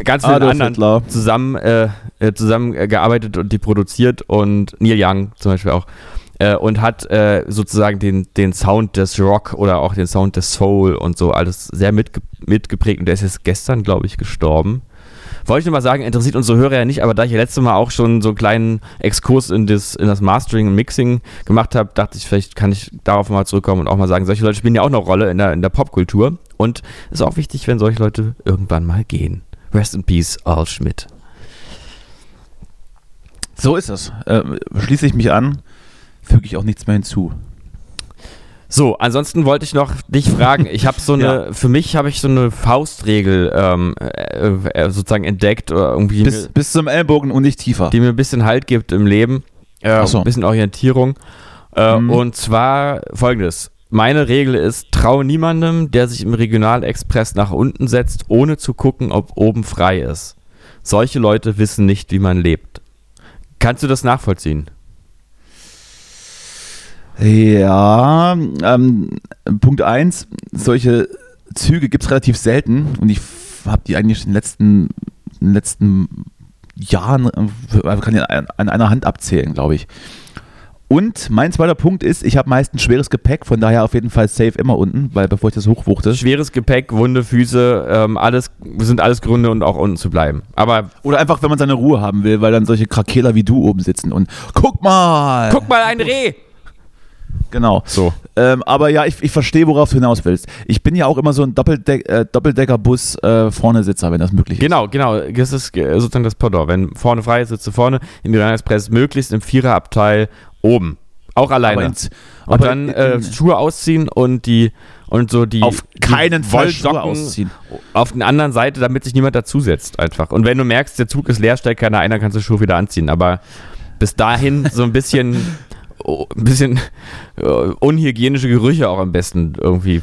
ganz vielen Adolf anderen Hitler. zusammen, äh, äh, zusammen äh, und die produziert und Neil Young zum Beispiel auch. Äh, und hat äh, sozusagen den, den Sound des Rock oder auch den Sound des Soul und so alles sehr mitge mitgeprägt. Und der ist jetzt gestern, glaube ich, gestorben. Wollte ich nur mal sagen, interessiert unsere Hörer ja nicht, aber da ich ja letztes Mal auch schon so einen kleinen Exkurs in das, in das Mastering und Mixing gemacht habe, dachte ich, vielleicht kann ich darauf mal zurückkommen und auch mal sagen, solche Leute spielen ja auch eine Rolle in der, in der Popkultur. Und ist auch wichtig, wenn solche Leute irgendwann mal gehen. Rest in Peace, Al Schmidt. So ist es. Äh, schließe ich mich an, füge ich auch nichts mehr hinzu. So, ansonsten wollte ich noch dich fragen. Ich habe so [laughs] eine, für mich habe ich so eine Faustregel ähm, äh, äh, sozusagen entdeckt oder irgendwie, Bis, bis zum Ellbogen und nicht tiefer. die mir ein bisschen Halt gibt im Leben, äh, so. ein bisschen Orientierung. Äh, Mhm. Und zwar folgendes: Meine Regel ist: Traue niemandem, der sich im Regionalexpress nach unten setzt, ohne zu gucken, ob oben frei ist. Solche Leute wissen nicht, wie man lebt. Kannst du das nachvollziehen? Ja, ähm, Punkt 1, solche Züge gibt es relativ selten und ich habe die eigentlich in den letzten, in den letzten Jahren, äh, kann ich an, einer Hand abzählen, glaube ich. Und mein zweiter Punkt ist, ich habe meistens schweres Gepäck, von daher auf jeden Fall safe immer unten, weil bevor ich das hochwuchte. Schweres Gepäck, wunde Füße, ähm, alles sind alles Gründe, und auch unten zu bleiben. Aber Oder einfach, wenn man seine Ruhe haben will, weil dann solche Krakeler wie du oben sitzen und guck mal! guck mal, ein Reh! Genau. So. Ähm, aber ja, ich, ich verstehe, worauf du hinaus willst. Ich bin ja auch immer so ein Doppeldeck, äh, Doppeldeckerbus äh, vorne Sitzer, wenn das möglich ist. Genau, genau. Das ist äh, sozusagen das Pendant. Wenn vorne frei ist, sitzt du vorne. Im Iran Express möglichst im Viererabteil oben. Auch alleine. Aber ins- und aber dann äh, Schuhe ausziehen und die und so die Auf keinen die Fall Schuhe ausziehen. Auf der anderen Seite, damit sich niemand dazusetzt, einfach. Und wenn du merkst, der Zug ist leer, steigt keiner ein, dann kannst du Schuhe wieder anziehen. Aber bis dahin so ein bisschen, [laughs] ein bisschen äh, unhygienische Gerüche auch am besten irgendwie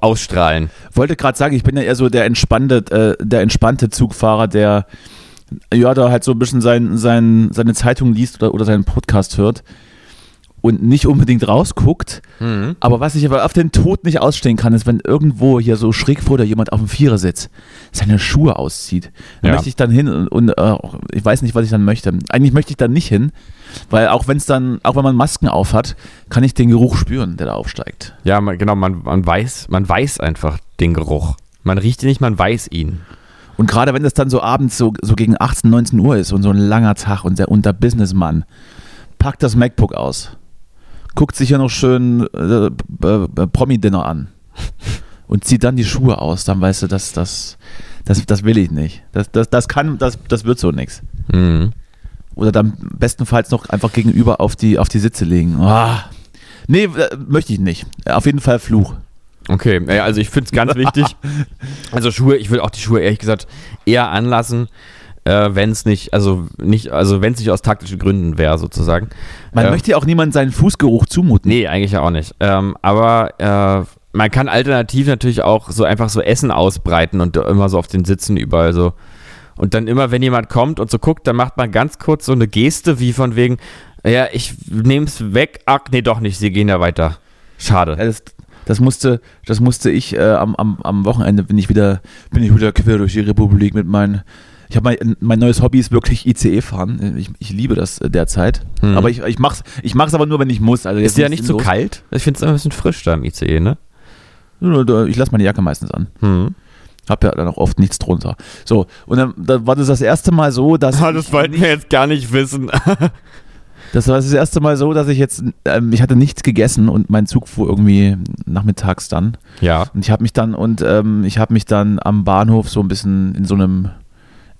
ausstrahlen. Wollte gerade sagen, ich bin ja eher so der entspannte, äh, der entspannte Zugfahrer, der ja, da halt so ein bisschen sein, sein, seine Zeitung liest oder, oder seinen Podcast hört und nicht unbedingt rausguckt. Mhm. Aber was ich aber auf den Tod nicht ausstehen kann, ist, wenn irgendwo hier so schräg vor dir jemand auf dem Vierer sitzt, seine Schuhe auszieht. Da Ja. möchte ich dann hin und, und äh, ich weiß nicht, was ich dann möchte. Eigentlich möchte ich dann nicht hin, weil auch wenn es dann, auch wenn man Masken auf hat, kann ich den Geruch spüren, der da aufsteigt. Ja, man, genau, man, man weiß, man weiß einfach den Geruch. Man riecht ihn nicht, man weiß ihn. Und gerade wenn das dann so abends so, so gegen 18, 19 Uhr ist und so ein langer Tag und der, und der Businessmann packt das MacBook aus, guckt sich ja noch schön äh, äh, Promi-Dinner an und zieht dann die Schuhe aus, dann weißt du, das, das, das, das will ich nicht. Das, das, das kann, das, das wird so nichts. Mhm. Oder dann bestenfalls noch einfach gegenüber auf die, auf die Sitze legen. Ah. Nee, äh, möchte ich nicht. Auf jeden Fall Fluch. Okay, also ich finde es ganz wichtig. [laughs] Also Schuhe, ich will auch die Schuhe ehrlich gesagt eher anlassen, äh, wenn es nicht, also nicht, also wenn es nicht aus taktischen Gründen wäre, sozusagen. Man Ähm, möchte ja auch niemandem seinen Fußgeruch zumuten. Nee, eigentlich ja auch nicht. Ähm, aber äh, man kann alternativ natürlich auch so einfach so Essen ausbreiten und immer so auf den Sitzen überall so. Und dann immer, wenn jemand kommt und so guckt, dann macht man ganz kurz so eine Geste wie von wegen, ja, ich nehm's weg. Ach, nee, doch nicht, sie gehen ja weiter. Schade. Ja, das, das musste, das musste ich äh, am, am, am Wochenende bin ich wieder, bin ich wieder quer durch die Republik mit meinen. Ich habe mein, mein neues Hobby ist wirklich ICE fahren. Ich, ich liebe das äh, derzeit. Hm. Aber ich, ich mach's, ich mach's aber nur, wenn ich muss. Also Ist dir ja nicht zu sinnlos. kalt? Ich finde es ein bisschen frisch da im ICE, ne? Ich lasse meine Jacke meistens an. Hm. Hab ja dann auch oft nichts drunter. So, und dann, dann war das das erste Mal so, dass. Ah, [laughs] das wollten wir jetzt gar nicht wissen. [laughs] Das war das erste Mal so, dass ich jetzt, ähm, ich hatte nichts gegessen und mein Zug fuhr irgendwie nachmittags dann. ja. Und ich habe mich dann und ähm, ich habe mich dann am Bahnhof so ein bisschen in so einem, in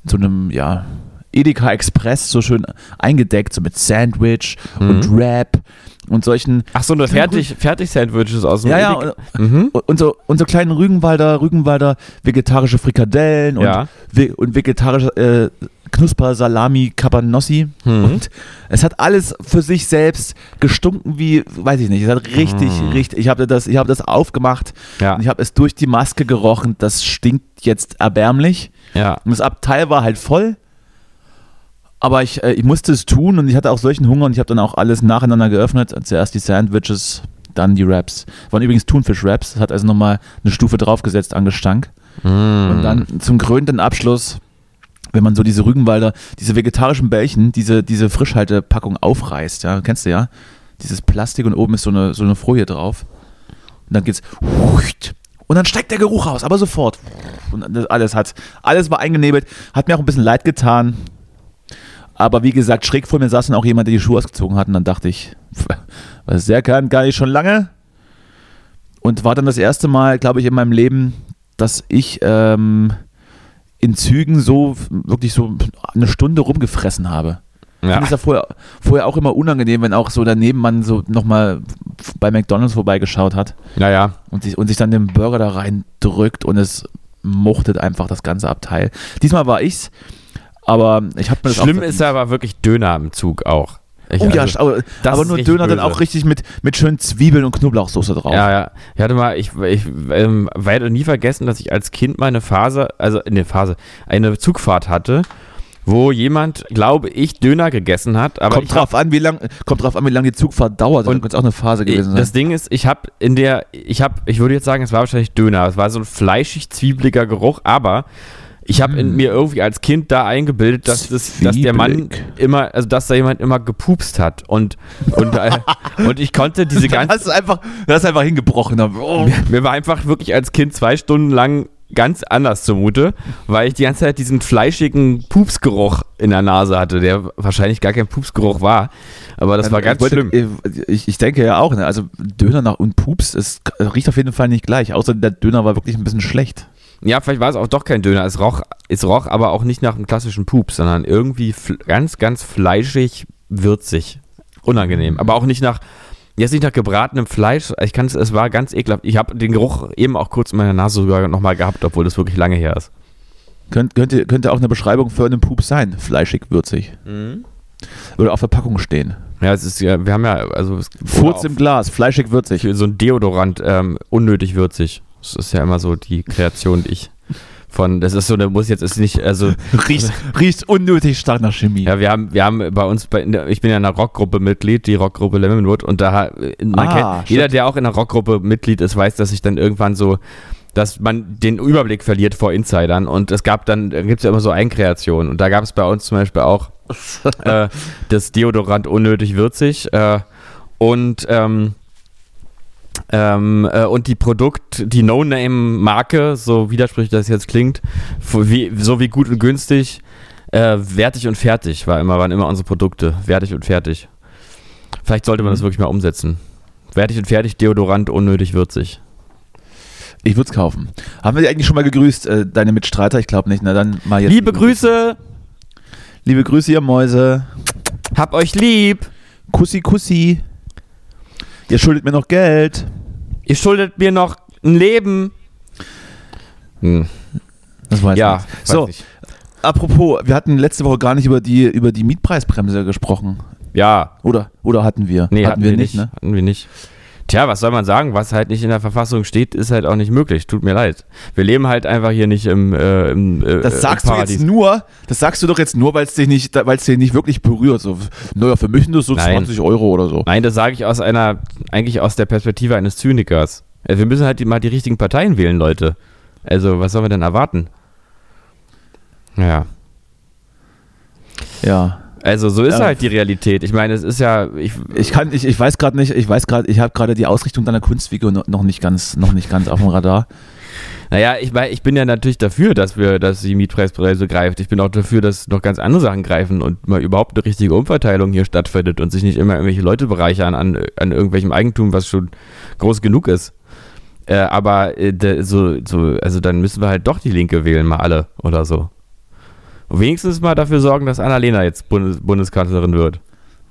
so einem, ja, Edeka Express so schön eingedeckt, so mit Sandwich und Mhm. Wrap und solchen. Ach so, eine fertig, fertig Sandwiches aus dem Ja, ja, und, Mhm. und, so, und so kleinen Rügenwalder, Rügenwalder vegetarische Frikadellen und, Ja. ve und vegetarische äh, Knusper Salami Cabanossi. Mhm. Und es hat alles für sich selbst gestunken wie, weiß ich nicht, es hat richtig, Mhm. richtig, ich habe das, ich habe das aufgemacht Ja. und ich habe es durch die Maske gerochen, das stinkt jetzt erbärmlich. Ja. Und das Abteil war halt voll. Aber ich, äh, ich musste es tun und ich hatte auch solchen Hunger und ich habe dann auch alles nacheinander geöffnet. Zuerst die Sandwiches, dann die Wraps. Waren übrigens Thunfisch-Wraps. Das hat also nochmal eine Stufe draufgesetzt an Gestank. Mhm. Und dann zum krönenden Abschluss, wenn man so diese Rügenwalder, diese vegetarischen Bällchen, diese, diese Frischhaltepackung aufreißt, ja, kennst du ja? Dieses Plastik und oben ist so eine, so eine Folie drauf. Und dann geht's und dann steigt der Geruch raus, aber sofort. Und alles hat, alles war eingenebelt, hat mir auch ein bisschen leid getan. Aber wie gesagt, schräg vor mir saß dann auch jemand, der die Schuhe ausgezogen hat und dann dachte ich, was der kann, gar nicht schon lange. Und war dann das erste Mal, glaube ich, in meinem Leben, dass ich ähm, in Zügen so wirklich so eine Stunde rumgefressen habe. Ich Ja. finde es ja vorher, vorher auch immer unangenehm, wenn auch so daneben man so nochmal bei McDonalds vorbeigeschaut hat Naja. und sich, und sich dann den Burger da reindrückt und es muchtet einfach das ganze Abteil. Diesmal war ich's, aber ich habe mir das Schlimm auch ist ja aber wirklich Döner im Zug auch. Ich, Oh ja, also- aber, das aber nur Döner dann böse. auch richtig mit, mit schönen Zwiebeln und Knoblauchsoße drauf. Ja, ja. Ich hatte mal, ich, ich ähm, werde nie vergessen, dass ich als Kind meine Phase, also in der Phase, eine Zugfahrt hatte, wo jemand, glaube ich, Döner gegessen hat. Aber kommt, drauf an, wie lang, kommt drauf an, wie lange die Zugfahrt dauert. Und könnte auch eine Phase gewesen das sein. Ding ist, ich habe in der, ich habe, ich würde jetzt sagen, es war wahrscheinlich Döner. Es war so ein fleischig zwiebeliger Geruch, aber ich habe in mir irgendwie als Kind da eingebildet, dass, das, dass der Mann immer, also dass da jemand immer gepupst hat und und, äh, [laughs] und ich konnte diese ganze, hast du einfach, hast einfach hingebrochen. Oh. mir war einfach wirklich als Kind zwei Stunden lang ganz anders zumute, weil ich die ganze Zeit diesen fleischigen Pupsgeruch in der Nase hatte, der wahrscheinlich gar kein Pupsgeruch war, aber das war Ich ganz wollte- schlimm. Ich, ich denke ja auch, ne? also Döner nach und Pups, es riecht auf jeden Fall nicht gleich, außer der Döner war wirklich ein bisschen schlecht. Ja, vielleicht war es auch doch kein Döner. Es roch, es roch aber auch nicht nach einem klassischen Pups, sondern irgendwie ganz, ganz fleischig, würzig. Unangenehm. Aber auch nicht nach, jetzt nicht nach gebratenem Fleisch. Ich kann es, es war ganz ekelhaft. Ich habe den Geruch eben auch kurz in meiner Nase sogar nochmal gehabt, obwohl das wirklich lange her ist. Könnt, könnte, könnte auch eine Beschreibung für einen Pups sein, fleischig, würzig. Würde auf Verpackung stehen. Ja, es ist ja, wir haben ja, also Furz im Glas, fleischig, würzig. so ein Deodorant, ähm, unnötig würzig. Das ist ja immer so die Kreation, die ich von, das ist so, der muss jetzt ist nicht, also [laughs] Riecht, riecht unnötig stark nach Chemie. ja, wir haben, wir haben bei uns, bei, ich bin ja in einer Rockgruppe Mitglied, die Rockgruppe Lemonwood und da, man Ah, kennt, jeder, der auch in einer Rockgruppe Mitglied ist, weiß, dass ich dann irgendwann so, dass man den Überblick verliert vor Insidern und es gab dann, da gibt es ja immer so Eigenkreationen und da gab es bei uns zum Beispiel auch [laughs] äh, das Deodorant unnötig würzig äh, und ähm, ähm, äh, und die Produkt, die No-Name-Marke, so widersprüchlich das jetzt klingt, wie, so wie gut und günstig, äh, wertig und fertig war immer, waren immer unsere Produkte. Wertig und fertig. Vielleicht sollte man das wirklich mal umsetzen. Wertig und fertig, Deodorant, unnötig würzig. Ich würde es kaufen. Haben wir die eigentlich schon mal gegrüßt, äh, deine Mitstreiter? Ich glaube nicht. Na dann mal jetzt. Liebe Grüße, Liebe Grüße, ihr Mäuse. hab euch lieb. Kussi, Kussi. Ihr schuldet mir noch Geld. Ihr schuldet mir noch ein Leben. Hm. Das weiß Ja, ich nicht. weiß So, nicht. apropos, wir hatten letzte Woche gar nicht über die, über die Mietpreisbremse gesprochen. Ja, Oder, oder hatten wir? nee, hatten, wir nicht, ne? Hatten wir nicht. Tja, was soll man sagen? Was halt nicht in der Verfassung steht, ist halt auch nicht möglich. Tut mir leid. Wir leben halt einfach hier nicht im, äh, im äh, Das sagst im du jetzt nur, das sagst du doch jetzt nur, weil es dich nicht, weil es dich nicht wirklich berührt. So, naja, für mich sind das so Nein. 20 Euro oder so. Nein, das sage ich aus einer, eigentlich aus der Perspektive eines Zynikers. Also wir müssen halt die, mal die richtigen Parteien wählen, Leute. Also, was sollen wir denn erwarten? Ja. Ja. Also, so ist Ja. halt die Realität. Ich meine, es ist ja. Ich, Ich kann, ich, ich weiß gerade nicht, ich weiß gerade, ich habe gerade die Ausrichtung deiner Kunstfigur noch, nicht ganz, noch nicht ganz auf dem Radar. naja, ich, ich bin ja natürlich dafür, dass wir, dass die Mietpreispreise greift. Ich bin auch dafür, dass noch ganz andere Sachen greifen und mal überhaupt eine richtige Umverteilung hier stattfindet und sich nicht immer irgendwelche Leute bereichern an, an irgendwelchem Eigentum, was schon groß genug ist. Äh, aber äh, so, so, also dann müssen wir halt doch die Linke wählen, mal alle oder so. Wenigstens mal dafür sorgen, dass Annalena jetzt Bundes Bundeskanzlerin wird.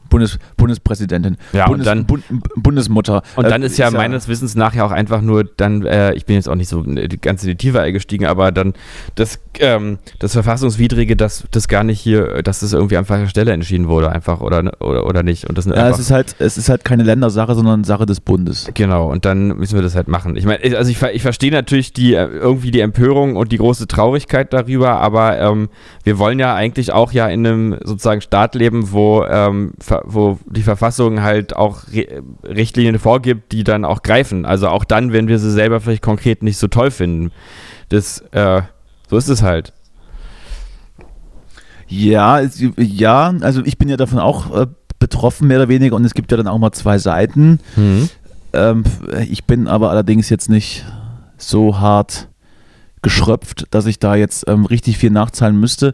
Bundes, Bundespräsidentin. Ja, und Bundes, dann- Bund, Bundesmutter. Und Äh, dann ist ja meines Wissens nach ja auch einfach nur dann, äh, ich bin jetzt auch nicht so äh, die ganze in die Tiefe eingestiegen, aber dann das, ähm, das Verfassungswidrige, dass das gar nicht hier, dass das irgendwie an falscher Stelle entschieden wurde, einfach oder oder, oder nicht. Und das Ja, einfach, es ist halt, es ist halt keine Ländersache, sondern Sache des Bundes. Genau, und dann müssen wir das halt machen. Ich meine, also ich, ich verstehe natürlich die äh, irgendwie die Empörung und die große Traurigkeit darüber, aber ähm, wir wollen ja eigentlich auch ja in einem sozusagen Staat leben, wo, ähm, ver- wo die Verfassung halt auch Re Richtlinien vorgibt, die dann auch greifen. Also auch dann, wenn wir sie selber vielleicht konkret nicht so toll finden. Das, äh, so ist es halt. Ja, es, ja, also ich bin ja davon auch äh, betroffen, mehr oder weniger, und es gibt ja dann auch mal zwei Seiten. Ähm, ich bin aber allerdings jetzt nicht so hart geschröpft, dass ich da jetzt ähm, richtig viel nachzahlen müsste.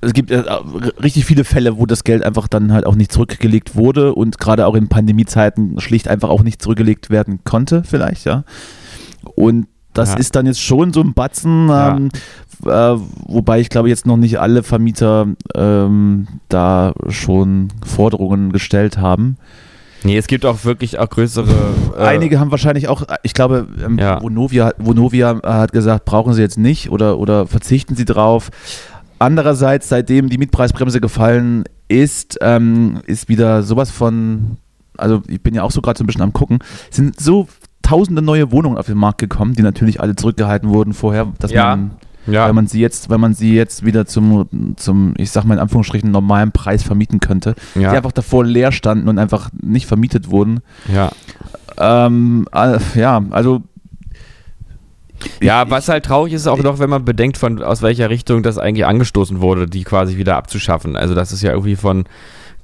Es gibt äh, richtig viele Fälle, wo das Geld einfach dann halt auch nicht zurückgelegt wurde und gerade auch in Pandemiezeiten schlicht einfach auch nicht zurückgelegt werden konnte, vielleicht, ja. Und das Ja. ist dann jetzt schon so ein Batzen, Ja. ähm, äh, wobei ich glaube jetzt noch nicht alle Vermieter ähm, da schon Forderungen gestellt haben. Nee, es gibt auch wirklich auch größere. Äh, Einige haben wahrscheinlich auch, ich glaube, ähm, Ja. Vonovia, Vonovia hat gesagt, brauchen sie jetzt nicht oder, oder verzichten sie drauf. Andererseits, seitdem die Mietpreisbremse gefallen ist, ähm, ist wieder sowas von, also ich bin ja auch so gerade so ein bisschen am gucken, sind so tausende neue Wohnungen auf den Markt gekommen, die natürlich alle zurückgehalten wurden vorher, dass Ja. man, Ja. wenn man sie jetzt, wenn man sie jetzt wieder zum, zum, ich sag mal in Anführungsstrichen, normalen Preis vermieten könnte, ja, die einfach davor leer standen und einfach nicht vermietet wurden. ja. Ähm, äh, ja, also. Ja, ich- was halt traurig ist auch noch, wenn man bedenkt, von aus welcher Richtung das eigentlich angestoßen wurde, die quasi wieder abzuschaffen. Also dass es ja irgendwie von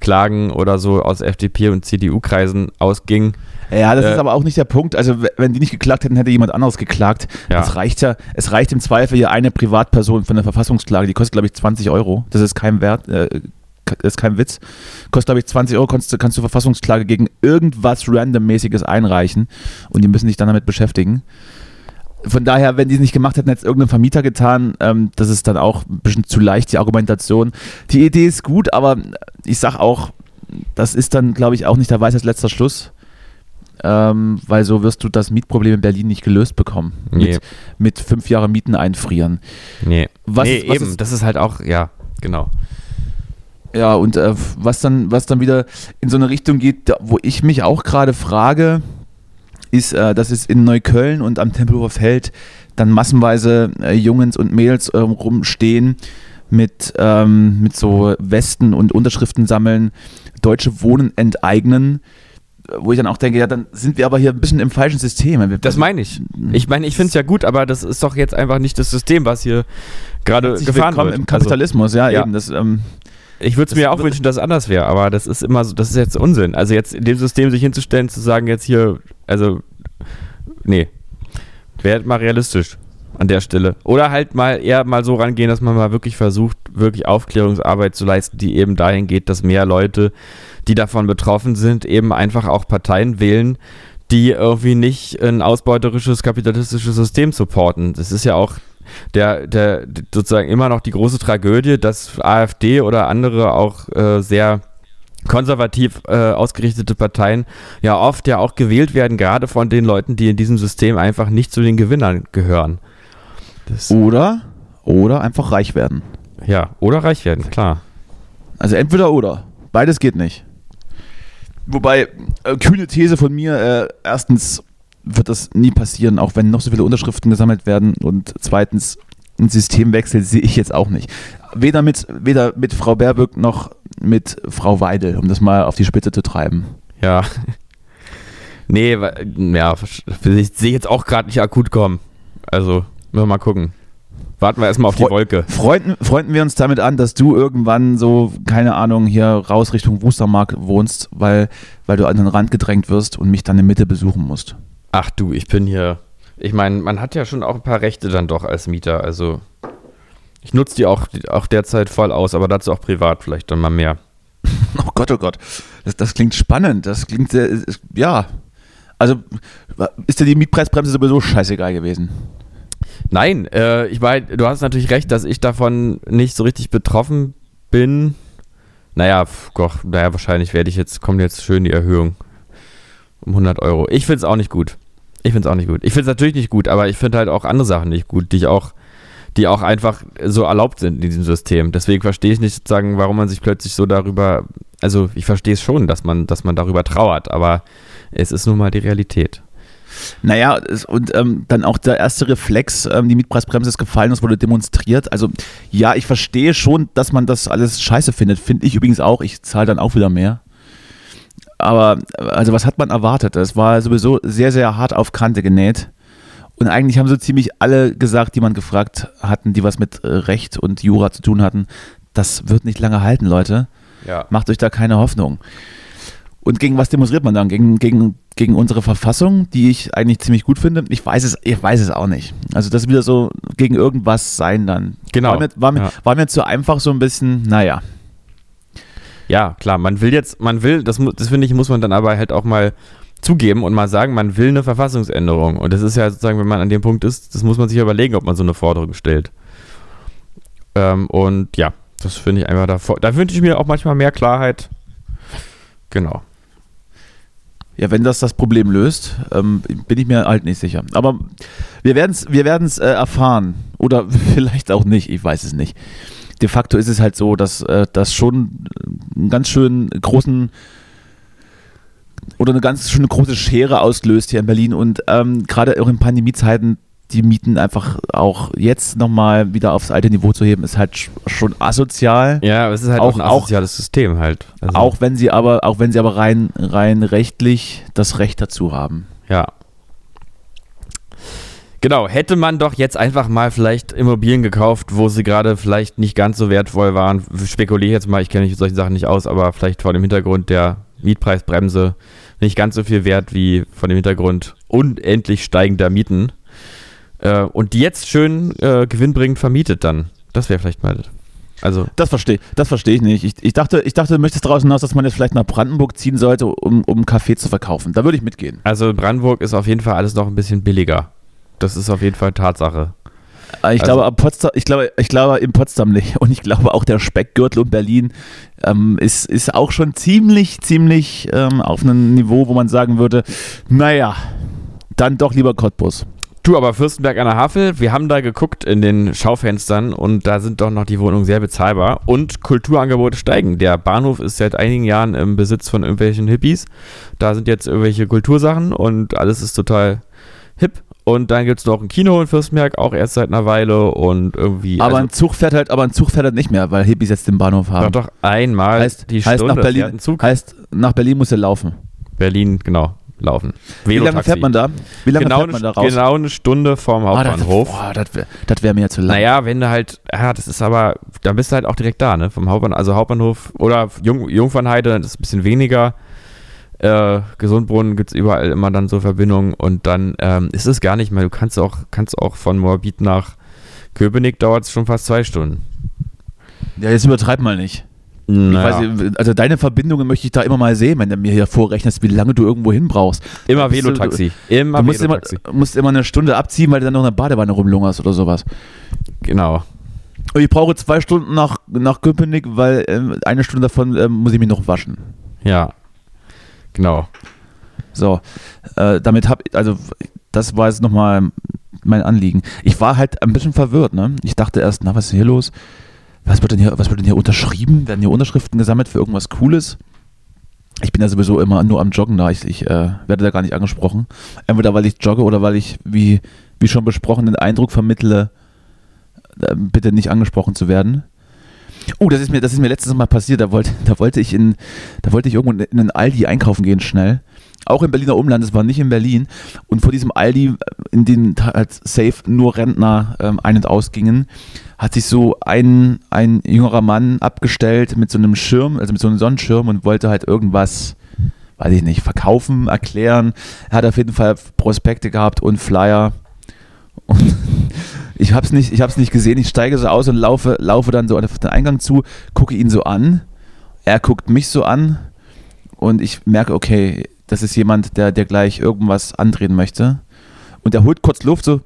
Klagen oder so aus FDP und CDU-Kreisen ausging. Ja, das Äh, ist aber auch nicht der Punkt. Also, wenn die nicht geklagt hätten, hätte jemand anderes geklagt. Ja. Es reicht ja, es reicht im Zweifel ja eine Privatperson von der Verfassungsklage, die kostet, glaube ich, 20 Euro. Das ist kein Wert, äh, das ist kein Witz. Kostet, glaube ich, 20 Euro, kannst, du- kannst du Verfassungsklage gegen irgendwas Randommäßiges einreichen und die müssen sich dann damit beschäftigen. Von daher, wenn die es nicht gemacht hätten, hätte es irgendein Vermieter getan. Ähm, das ist dann auch ein bisschen zu leicht, die Argumentation. Die Idee ist gut, aber ich sag auch, das ist dann, glaube ich, auch nicht der Weisheit letzter Schluss. Ähm, weil so wirst du das Mietproblem in Berlin nicht gelöst bekommen. Nee. Mit, mit fünf Jahre Mieten einfrieren. Nee. Was nee, ist- was eben. ist- das ist halt auch, ja, genau. Ja, und äh, was, dann, was dann wieder in so eine Richtung geht, wo ich mich auch gerade frage, ist, äh, dass es in Neukölln und am Tempelhofer Feld dann massenweise äh, Jungs und Mädels äh, rumstehen mit, ähm, mit so Westen und Unterschriften sammeln, Deutsche Wohnen enteignen wo ich dann auch denke, ja, dann sind wir aber hier ein bisschen im falschen System. Das meine ich. Ich meine, ich finde es ja gut, aber das ist doch jetzt einfach nicht das System, was hier gerade gefahren wird. im Kapitalismus, also, ja, ja, eben. Das, ähm, ich würde es mir auch wünschen, dass es anders wäre, aber das ist immer so, das ist jetzt Unsinn. Also jetzt in dem System sich hinzustellen, zu sagen, jetzt hier, also, nee. Wäre mal realistisch an der Stelle. Oder halt mal eher mal so rangehen, dass man mal wirklich versucht, wirklich Aufklärungsarbeit zu leisten, die eben dahin geht, dass mehr Leute die davon betroffen sind, eben einfach auch Parteien wählen, die irgendwie nicht ein ausbeuterisches kapitalistisches System supporten. Das ist ja auch der, der sozusagen immer noch die große Tragödie, dass AfD oder andere auch äh, sehr konservativ äh, ausgerichtete Parteien ja oft ja auch gewählt werden, gerade von den Leuten, die in diesem System einfach nicht zu den Gewinnern gehören. Das oder, oder einfach reich werden. Ja, oder reich werden, klar. Also entweder oder. Beides geht nicht. Wobei, äh, kühne These von mir, äh, erstens wird das nie passieren, auch wenn noch so viele Unterschriften gesammelt werden. Und zweitens, ein Systemwechsel sehe ich jetzt auch nicht. Weder mit, weder mit Frau Baerbock noch mit Frau Weidel, um das mal auf die Spitze zu treiben. Ja. [laughs] Nee, ja, ich sehe jetzt auch gerade nicht akut kommen. Also, müssen wir mal gucken. Warten wir erstmal auf die Wolke. Freunden, freunden wir uns damit an, dass du irgendwann so, keine Ahnung, hier raus Richtung Wustermark wohnst, weil, weil du an den Rand gedrängt wirst und mich dann in Mitte besuchen musst. Ach du, ich bin hier. Ich meine, man hat ja schon auch ein paar Rechte dann doch als Mieter. Also ich nutze die auch, auch derzeit voll aus, aber dazu auch privat vielleicht dann mal mehr. [laughs] Oh Gott, oh Gott. Das, das klingt spannend. Das klingt sehr, ja. Also ist dir die Mietpreisbremse sowieso scheißegal gewesen? Nein, äh, ich meine, du hast natürlich recht, dass ich davon nicht so richtig betroffen bin. Naja, Gott, naja, wahrscheinlich werde ich jetzt, kommt jetzt schön die Erhöhung um 100 Euro. Ich finde es auch nicht gut. Ich finde es auch nicht gut. Ich finde es natürlich nicht gut, aber ich finde halt auch andere Sachen nicht gut, die ich auch, die auch einfach so erlaubt sind in diesem System. Deswegen verstehe ich nicht sozusagen, warum man sich plötzlich so darüber, also ich verstehe es schon, dass man, dass man darüber trauert, aber es ist nun mal die Realität. Naja, und ähm, dann auch der erste Reflex, ähm, die Mietpreisbremse ist gefallen, das wurde demonstriert. Also ja, ich verstehe schon, dass man das alles scheiße findet. Finde ich übrigens auch. Ich zahle dann auch wieder mehr. Aber also was hat man erwartet? Es war sowieso sehr, sehr hart auf Kante genäht. Und eigentlich haben so ziemlich alle gesagt, die man gefragt hatten, die was mit Recht und Jura zu tun hatten, das wird nicht lange halten, Leute. Ja. Macht euch da keine Hoffnung. Und gegen was demonstriert man dann? Gegen, gegen, gegen unsere Verfassung, die ich eigentlich ziemlich gut finde? Ich weiß es, ich weiß es auch nicht. Also das wieder so gegen irgendwas sein dann. Genau. War mir, war mir, ja. war mir zu einfach so ein bisschen, naja. Ja, klar, man will jetzt, man will, das, das finde ich, muss man dann aber halt auch mal zugeben und mal sagen, man will eine Verfassungsänderung. Und das ist ja sozusagen, wenn man an dem Punkt ist, das muss man sich überlegen, ob man so eine Forderung stellt. Ähm, und ja, das finde ich einfach davor. Da wünsche ich mir auch manchmal mehr Klarheit. Genau. Ja, wenn das das Problem löst, ähm, bin ich mir halt nicht sicher. Aber wir werden es wir werden's, äh, erfahren. Oder [laughs] vielleicht auch nicht, ich weiß es nicht. De facto ist es halt so, dass äh, das schon einen ganz schön großen oder eine ganz schöne große Schere auslöst hier in Berlin. Und ähm, gerade auch in Pandemiezeiten die Mieten einfach auch jetzt nochmal wieder aufs alte Niveau zu heben, ist halt schon asozial. Ja, aber es ist halt auch, auch ein asoziales auch, System halt. Also auch wenn sie aber, auch wenn sie aber rein, rein rechtlich das Recht dazu haben. Ja. Genau, hätte man doch jetzt einfach mal vielleicht Immobilien gekauft, wo sie gerade vielleicht nicht ganz so wertvoll waren. Spekuliere jetzt mal, ich kenne mich solche Sachen nicht aus, aber vielleicht vor dem Hintergrund der Mietpreisbremse nicht ganz so viel wert wie vor dem Hintergrund unendlich steigender Mieten. Äh, und die jetzt schön äh, gewinnbringend vermietet dann. Das wäre vielleicht mal. Also. Das verstehe das versteh ich nicht. Ich, ich, dachte, ich dachte, du möchtest daraus hinaus, dass man jetzt vielleicht nach Brandenburg ziehen sollte, um, um Kaffee zu verkaufen. Da würde ich mitgehen. Also Brandenburg ist auf jeden Fall alles noch ein bisschen billiger. Das ist auf jeden Fall Tatsache. Äh, ich, also, glaube, Potsdam, ich, glaube, ich glaube in Potsdam nicht. [laughs] Und ich glaube auch der Speckgürtel um Berlin ähm, ist, ist auch schon ziemlich, ziemlich ähm, auf einem Niveau, wo man sagen würde, naja, dann doch lieber Cottbus. Du, aber Fürstenberg an der Havel, wir haben da geguckt in den Schaufenstern und da sind doch noch die Wohnungen sehr bezahlbar und Kulturangebote steigen. Der Bahnhof ist seit einigen Jahren im Besitz von irgendwelchen Hippies. Da sind jetzt irgendwelche Kultursachen und alles ist total hip. Und dann gibt es noch ein Kino in Fürstenberg, auch erst seit einer Weile und irgendwie. Aber also, ein Zug fährt halt, aber ein Zug fährt halt nicht mehr, weil Hippies jetzt den Bahnhof haben. doch, doch einmal heißt, die heißt, Stunde nach Berlin, ein Zug. heißt, nach Berlin muss er laufen. Berlin, genau, laufen. Wie lange fährt man da? Wie lange genau, fährt man da raus? genau eine Stunde vorm Ah, das Hauptbahnhof. boah, das wäre wär mir ja zu lang. Naja, wenn du halt, ja, das ist aber, dann bist du halt auch direkt da, ne? Vom Hauptbahnhof, also Hauptbahnhof oder Jung, Jungfernheide, das ist ein bisschen weniger. Äh, Gesundbrunnen gibt es überall immer dann so Verbindungen und dann ähm, ist es gar nicht mehr. Du kannst auch, kannst auch von Moabit nach Köpenick dauert es schon fast zwei Stunden. Ja, jetzt übertreib mal nicht. Naja, weiß, also deine Verbindungen möchte ich da immer mal sehen, wenn du mir hier vorrechnest, wie lange du irgendwo hin brauchst. immer Velotaxi. Immer Du musst immer, Velotaxi. musst immer eine Stunde abziehen, weil du dann noch in der Badewanne rumlungerst oder sowas. Genau. Und ich brauche zwei Stunden nach, nach Köpenick, weil ähm, eine Stunde davon ähm, muss ich mich noch waschen. Ja. Genau. So, äh, damit hab also das war jetzt nochmal mein Anliegen. Ich war halt ein bisschen verwirrt, ne? Ich dachte erst, na, was ist denn hier los? Was wird denn hier, was wird denn hier unterschrieben? Werden hier Unterschriften gesammelt für irgendwas Cooles? Ich bin ja sowieso immer nur am Joggen da. Ich, ich äh, werde da gar nicht angesprochen. Entweder weil ich jogge oder weil ich, wie, wie schon besprochen, den Eindruck vermittle, äh, bitte nicht angesprochen zu werden. Oh, das ist mir, das ist mir letztes Mal passiert. Da wollte, da wollte ich in, da wollte ich irgendwo in einen Aldi einkaufen gehen schnell. Auch im Berliner Umland, es war nicht in Berlin. Und vor diesem Aldi, in dem halt safe nur Rentner ähm, ein- und ausgingen, hat sich so ein, ein jüngerer Mann abgestellt mit so einem Schirm, also mit so einem Sonnenschirm und wollte halt irgendwas, weiß ich nicht, verkaufen, erklären. Er hat auf jeden Fall Prospekte gehabt und Flyer. Und ich hab's nicht, ich hab's nicht gesehen. Ich steige so aus und laufe, laufe dann so auf den Eingang zu, gucke ihn so an. Er guckt mich so an und ich merke, okay, das ist jemand, der, der gleich irgendwas andrehen möchte. Und er holt kurz Luft so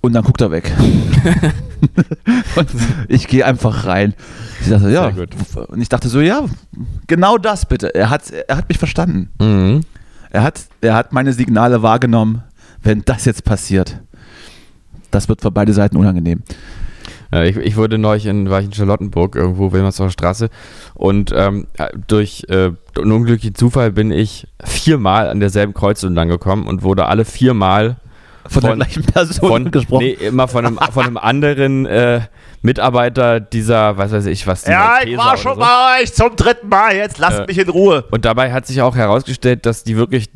und dann guckt er weg. [laughs] und ich gehe einfach rein. Ich dachte, ja. Und ich dachte so, ja, genau das bitte. Er hat, er hat mich verstanden. Mhm. Er hat, er hat meine Signale wahrgenommen, wenn das jetzt passiert. Das wird für beide Seiten unangenehm. Ja, ich, ich wurde neulich in, war ich in Charlottenburg, irgendwo Wilmersdorfer Straße und ähm, durch äh, einen unglücklichen Zufall bin ich viermal an derselben Kreuzung lang gekommen und wurde alle viermal Von, der Von- gleichen Person von, gesprochen. nee, immer von einem, von einem anderen äh, Mitarbeiter dieser, was weiß ich, was die Malteser oder so. bei euch zum dritten Mal. Jetzt lasst Äh, mich in Ruhe. Und dabei hat sich auch herausgestellt, dass die wirklich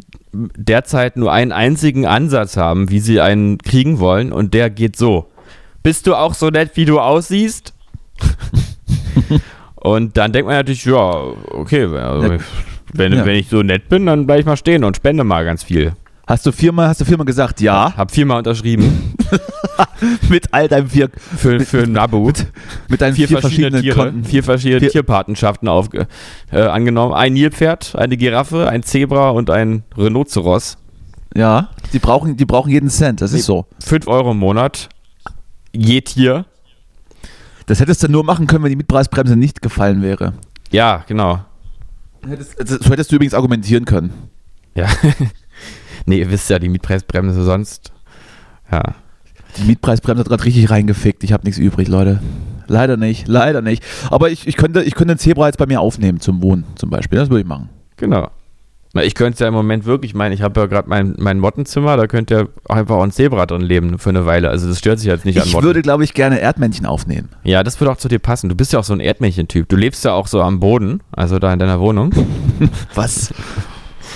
derzeit nur einen einzigen Ansatz haben, wie sie einen kriegen wollen und der geht so. Bist du auch so nett, wie du aussiehst? [laughs] und dann denkt man natürlich, ja, okay, also, wenn, wenn ich so nett bin, dann bleib ich mal stehen und spende mal ganz viel. Hast du viermal, hast du viermal gesagt, ja, Hab viermal unterschrieben [laughs] mit all deinem vier, für, für ein Abo. mit deinen vier, vier, verschiedene verschiedenen Tiere, Konten. vier verschiedene Vier- Tierpatenschaften auf, äh, angenommen. Ein Nilpferd, eine Giraffe, ein Zebra und ein Rhinoceros. Ja, die brauchen, die brauchen jeden Cent, das ist so. 5 Euro im Monat. Je Tier. Das hättest du nur machen können, wenn die Mietpreisbremse nicht gefallen wäre. Ja, genau. Hättest, das- so hättest du übrigens argumentieren können. Ja. [laughs] nee, ihr wisst ja, die Mietpreisbremse sonst. Ja. Die Mietpreisbremse hat gerade richtig reingefickt. Ich habe nichts übrig, Leute. Leider nicht, leider nicht. Aber ich, ich, könnte, ich könnte ein Zebra jetzt bei mir aufnehmen zum Wohnen zum Beispiel. Das würde ich machen. Genau. Na, ich könnte es ja im Moment wirklich, ich meine, ich habe ja gerade mein, mein Mottenzimmer, da könnte ja auch einfach auch ein Zebra drin leben für eine Weile. Also das stört sich jetzt nicht an Ich Motten. würde, glaube ich, gerne Erdmännchen aufnehmen. ja, das würde auch zu dir passen. Du bist ja auch so ein Erdmännchen-Typ. Du lebst ja auch so am Boden, also da in deiner Wohnung. [laughs] Was?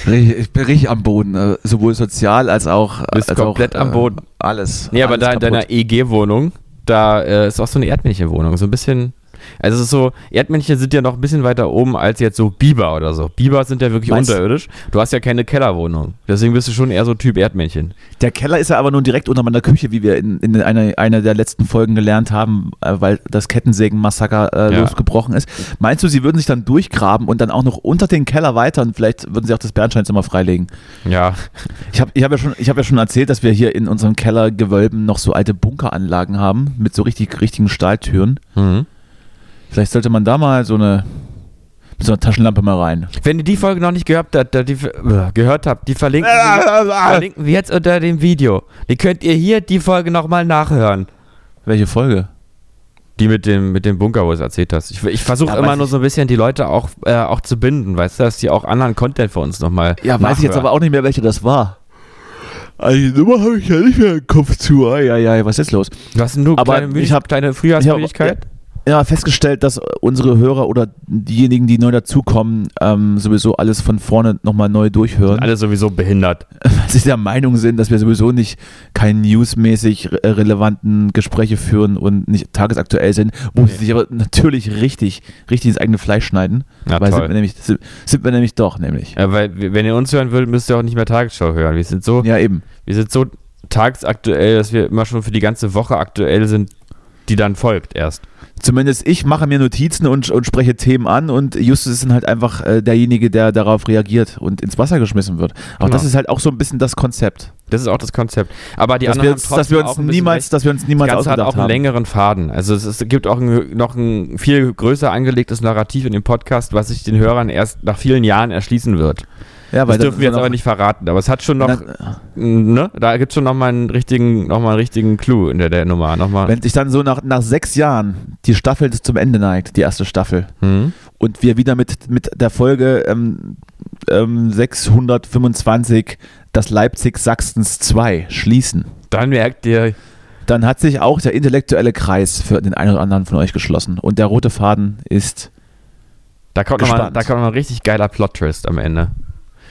Ich bin richtig am Boden, äh, sowohl sozial als auch. Bist als komplett auch, am Boden. Alles. Nee, aber alles da in kaputt. deiner EG-Wohnung, da äh, ist auch so eine Erdmännchenwohnung. So ein bisschen. Also es ist so, Erdmännchen sind ja noch ein bisschen weiter oben als jetzt so Biber oder so. Biber sind ja wirklich Meinst- unterirdisch. Du hast ja keine Kellerwohnung. Deswegen bist du schon eher so Typ Erdmännchen. Der Keller ist ja aber nun direkt unter meiner Küche, wie wir in, in einer, einer der letzten Folgen gelernt haben, äh, weil das Kettensägen-Massaker äh, Ja. losgebrochen ist. Meinst du, sie würden sich dann durchgraben und dann auch noch unter den Keller weiter und vielleicht würden sie auch das Bernsteinzimmer freilegen? Ja. Ich habe ich hab ja, schon- ich hab ja schon erzählt, dass wir hier in unseren Kellergewölben noch so alte Bunkeranlagen haben mit so richtig richtigen Stahltüren. Mhm. Vielleicht sollte man da mal so eine. mit so einer Taschenlampe mal rein. Wenn ihr die Folge noch nicht gehört habt, da, die, äh, gehört habt, die verlinken, wir, [laughs] verlinken wir jetzt unter dem Video. Die könnt ihr hier die Folge nochmal nachhören. Welche Folge? Die mit dem, mit dem Bunker, wo du es erzählt hast. Ich, ich versuche Ja, immer nur so ein bisschen die Leute auch, äh, auch zu binden, weißt du, dass die auch anderen Content für uns nochmal. Ja, weiß ich jetzt aber auch nicht mehr, welche das war. Also die Nummer habe ich ja nicht mehr im Kopf zu. Ja, ja, was ist jetzt los? Du hast nur Aber kleine, ich hab- kleine Frühjahrsmüdigkeit. Ja, festgestellt, dass unsere Hörer oder diejenigen, die neu dazukommen, ähm, sowieso alles von vorne nochmal neu durchhören. Alle sowieso behindert. [laughs] Weil sie der Meinung sind, dass wir sowieso nicht keine newsmäßig re relevanten Gespräche führen und nicht tagesaktuell sind, wo sie sich aber natürlich richtig, richtig ins eigene Fleisch schneiden. Ja, weil toll. sind wir, nämlich, sind, sind wir nämlich doch, nämlich. Ja, weil, wenn ihr uns hören würdet, müsst ihr auch nicht mehr Tagesschau hören. Wir sind so, Ja, eben. wir sind so tagsaktuell, dass wir immer schon für die ganze Woche aktuell sind, die dann folgt erst. Zumindest ich mache mir Notizen und, und spreche Themen an und Justus ist dann halt einfach äh, derjenige, der darauf reagiert und ins Wasser geschmissen wird. Aber Genau. das ist halt auch so ein bisschen das Konzept. Das ist auch das Konzept. Aber die dass, anderen wir uns, dass wir uns auch niemals, recht. dass wir uns Das niemals Ganze hat auch einen haben. längeren Faden. Also es, ist, gibt auch ein, noch ein viel größer angelegtes Narrativ in dem Podcast, was sich den Hörern erst nach vielen Jahren erschließen wird. Ja, Das dürfen wir jetzt aber nicht verraten. Aber es hat schon noch, dann, ne? Da gibt es schon noch mal einen richtigen, noch mal einen richtigen Clou in der, der Nummer. Noch mal. wenn sich dann so nach, nach sechs Jahren die Staffel zum Ende neigt, die erste Staffel, Hm? und wir wieder mit, mit der Folge ähm, ähm, 625 das Leipzig Sachsens 2 schließen, Dann merkt ihr, dann hat sich auch der intellektuelle Kreis für den einen oder anderen von euch geschlossen. Und der rote Faden ist, da kommt noch mal, Gespannt. da kommt noch ein richtig geiler Plot-Twist am Ende.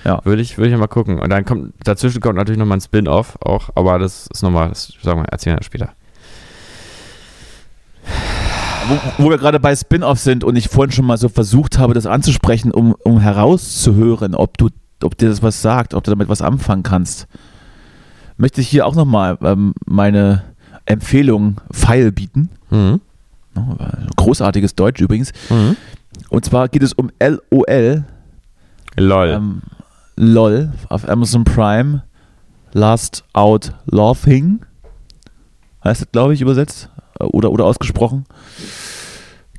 Ja. Würde ich, würde ich mal gucken. Und dann kommt, dazwischen kommt natürlich noch mal ein Spin-off auch, aber das ist nochmal, das sagen wir, erzählen wir später. Wo, wo wir gerade bei Spin-off sind und ich vorhin schon mal so versucht habe, das anzusprechen, um, um herauszuhören, ob, du, ob dir das was sagt, ob du damit was anfangen kannst, möchte ich hier auch nochmal ähm, meine Empfehlung Pfeil bieten. Mhm. Großartiges Deutsch übrigens. Mhm. Und zwar geht es um LOL, Lol. ähm, LOL auf Amazon Prime, Last Out Laughing, heißt das, glaube ich, übersetzt äh, oder, oder ausgesprochen.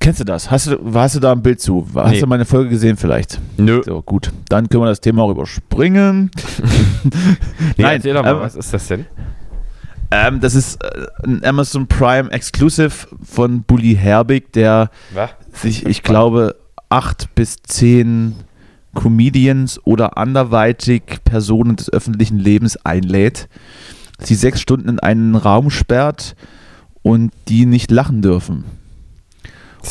Kennst du das? Hast du, hast du da ein Bild zu? Hast Nee. du meine Folge gesehen vielleicht? Nö. So, gut. Dann können wir das Thema auch überspringen. [laughs] Nee, Nein, erzähl doch mal, ähm, was ist das denn? Ähm, das ist äh, ein Amazon Prime Exclusive von Bully Herbig, der Was? sich, ich glaube, acht bis zehn Comedians oder anderweitig Personen des öffentlichen Lebens einlädt, sie sechs Stunden in einen Raum sperrt und die nicht lachen dürfen.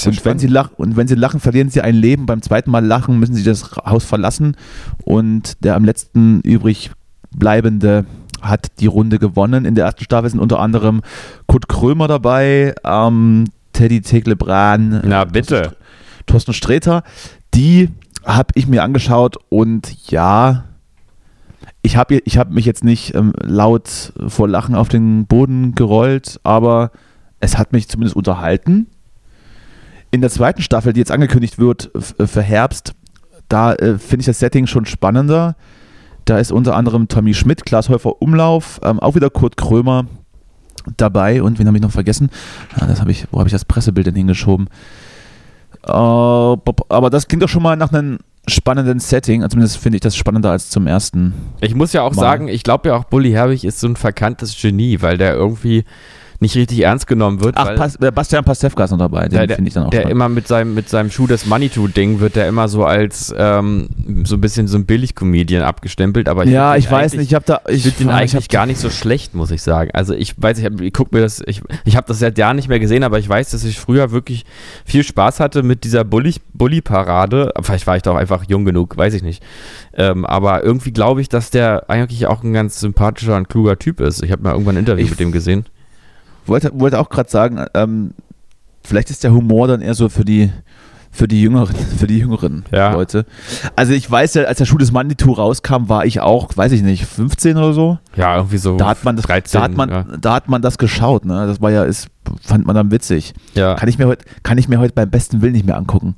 Und wenn, sie lach, und wenn sie lachen, verlieren sie ein Leben. Beim zweiten Mal lachen müssen sie das Haus verlassen und der am letzten übrig bleibende hat die Runde gewonnen. In der ersten Staffel sind unter anderem Kurt Krömer dabei, ähm, Teddy Teglebran, Na bitte. Thorsten Sträter. Die habe ich mir angeschaut und ja, ich habe ich hab mich jetzt nicht ähm, laut vor Lachen auf den Boden gerollt, aber es hat mich zumindest unterhalten. In der zweiten Staffel, die jetzt angekündigt wird äh, für Herbst, da äh, finde ich das Setting schon spannender. Da ist unter anderem Tommy Schmidt, Klaas Häufer Umlauf, ähm, auch wieder Kurt Krömer dabei und wen habe ich noch vergessen? Ah, das habe ich, wo habe ich das Pressebild denn hingeschoben? Äh, aber das klingt doch schon mal nach einem spannenden Setting. Also Zumindest finde ich das spannender als zum ersten. Ich muss ja auch Mal. sagen, ich glaube ja auch, Bully Herbig ist so ein verkanntes Genie, weil der irgendwie nicht richtig ernst genommen wird. Ach, Pas äh, Bastian Pastewka ist noch dabei. der, Den finde ich dann auch der spannend. immer mit seinem, mit seinem Schuh des Manitou-Ding wird der immer so als ähm, so ein bisschen so ein Billig-Comedian abgestempelt. Aber Ja, find ich weiß nicht. Ich habe da. Ich finde den ich eigentlich gar nicht so schlecht, muss ich sagen. Also ich weiß, ich, hab- ich guck mir das, ich, ich habe das seit Jahren nicht mehr gesehen, aber ich weiß, dass ich früher wirklich viel Spaß hatte mit dieser Bully- Bully-Parade. Vielleicht war ich doch einfach jung genug, weiß ich nicht. Ähm, aber irgendwie glaube ich, dass der eigentlich auch ein ganz sympathischer und kluger Typ ist. Ich habe mal irgendwann ein Interview Ich- mit dem gesehen. Wollte, wollte auch gerade sagen, ähm, vielleicht ist der Humor dann eher so für die für die jüngeren, [laughs] für die jüngeren Ja. Leute. Also ich weiß ja, als der Schuh des Manitou rauskam, war ich auch, weiß ich nicht, 15 oder so. Ja, irgendwie so. Da hat man das, 13, da hat man, ja. da hat man das geschaut, ne? Das war ja, ist, fand man dann witzig. Ja. Kann ich mir heute, kann ich mir heute beim besten Willen nicht mehr angucken.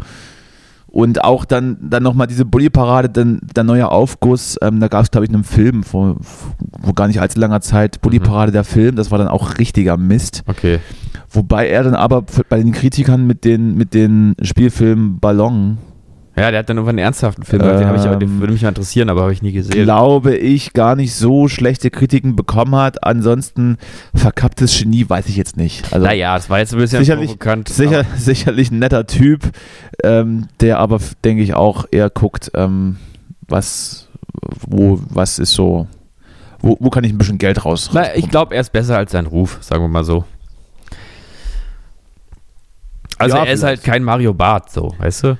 Und auch dann, dann nochmal diese Bulli-Parade, dann der neue Aufguss, ähm, da gab es, glaube ich, einen Film vor, vor gar nicht allzu langer Zeit, Bulli-Parade, der Film, das war dann auch richtiger Mist. Okay. Wobei er dann aber bei den Kritikern mit den, mit den Spielfilmen Ballon Ja, der hat dann irgendwann einen ernsthaften Film gemacht, den, ich, aber- den Ähm, würde mich mal interessieren, aber habe ich nie gesehen. glaube ich, gar nicht so schlechte Kritiken bekommen hat. Ansonsten verkapptes Genie weiß ich jetzt nicht. Also naja, das war jetzt ein bisschen sicherlich, provokant. sicher, sicherlich ein netter Typ, ähm, der aber, denke ich, auch eher guckt, ähm, was, wo, was ist so, wo, wo kann ich ein bisschen Geld raus? Na, ich glaube, er ist besser als sein Ruf, sagen wir mal so. Also Ja, er ist halt kein Mario Barth, so, weißt du?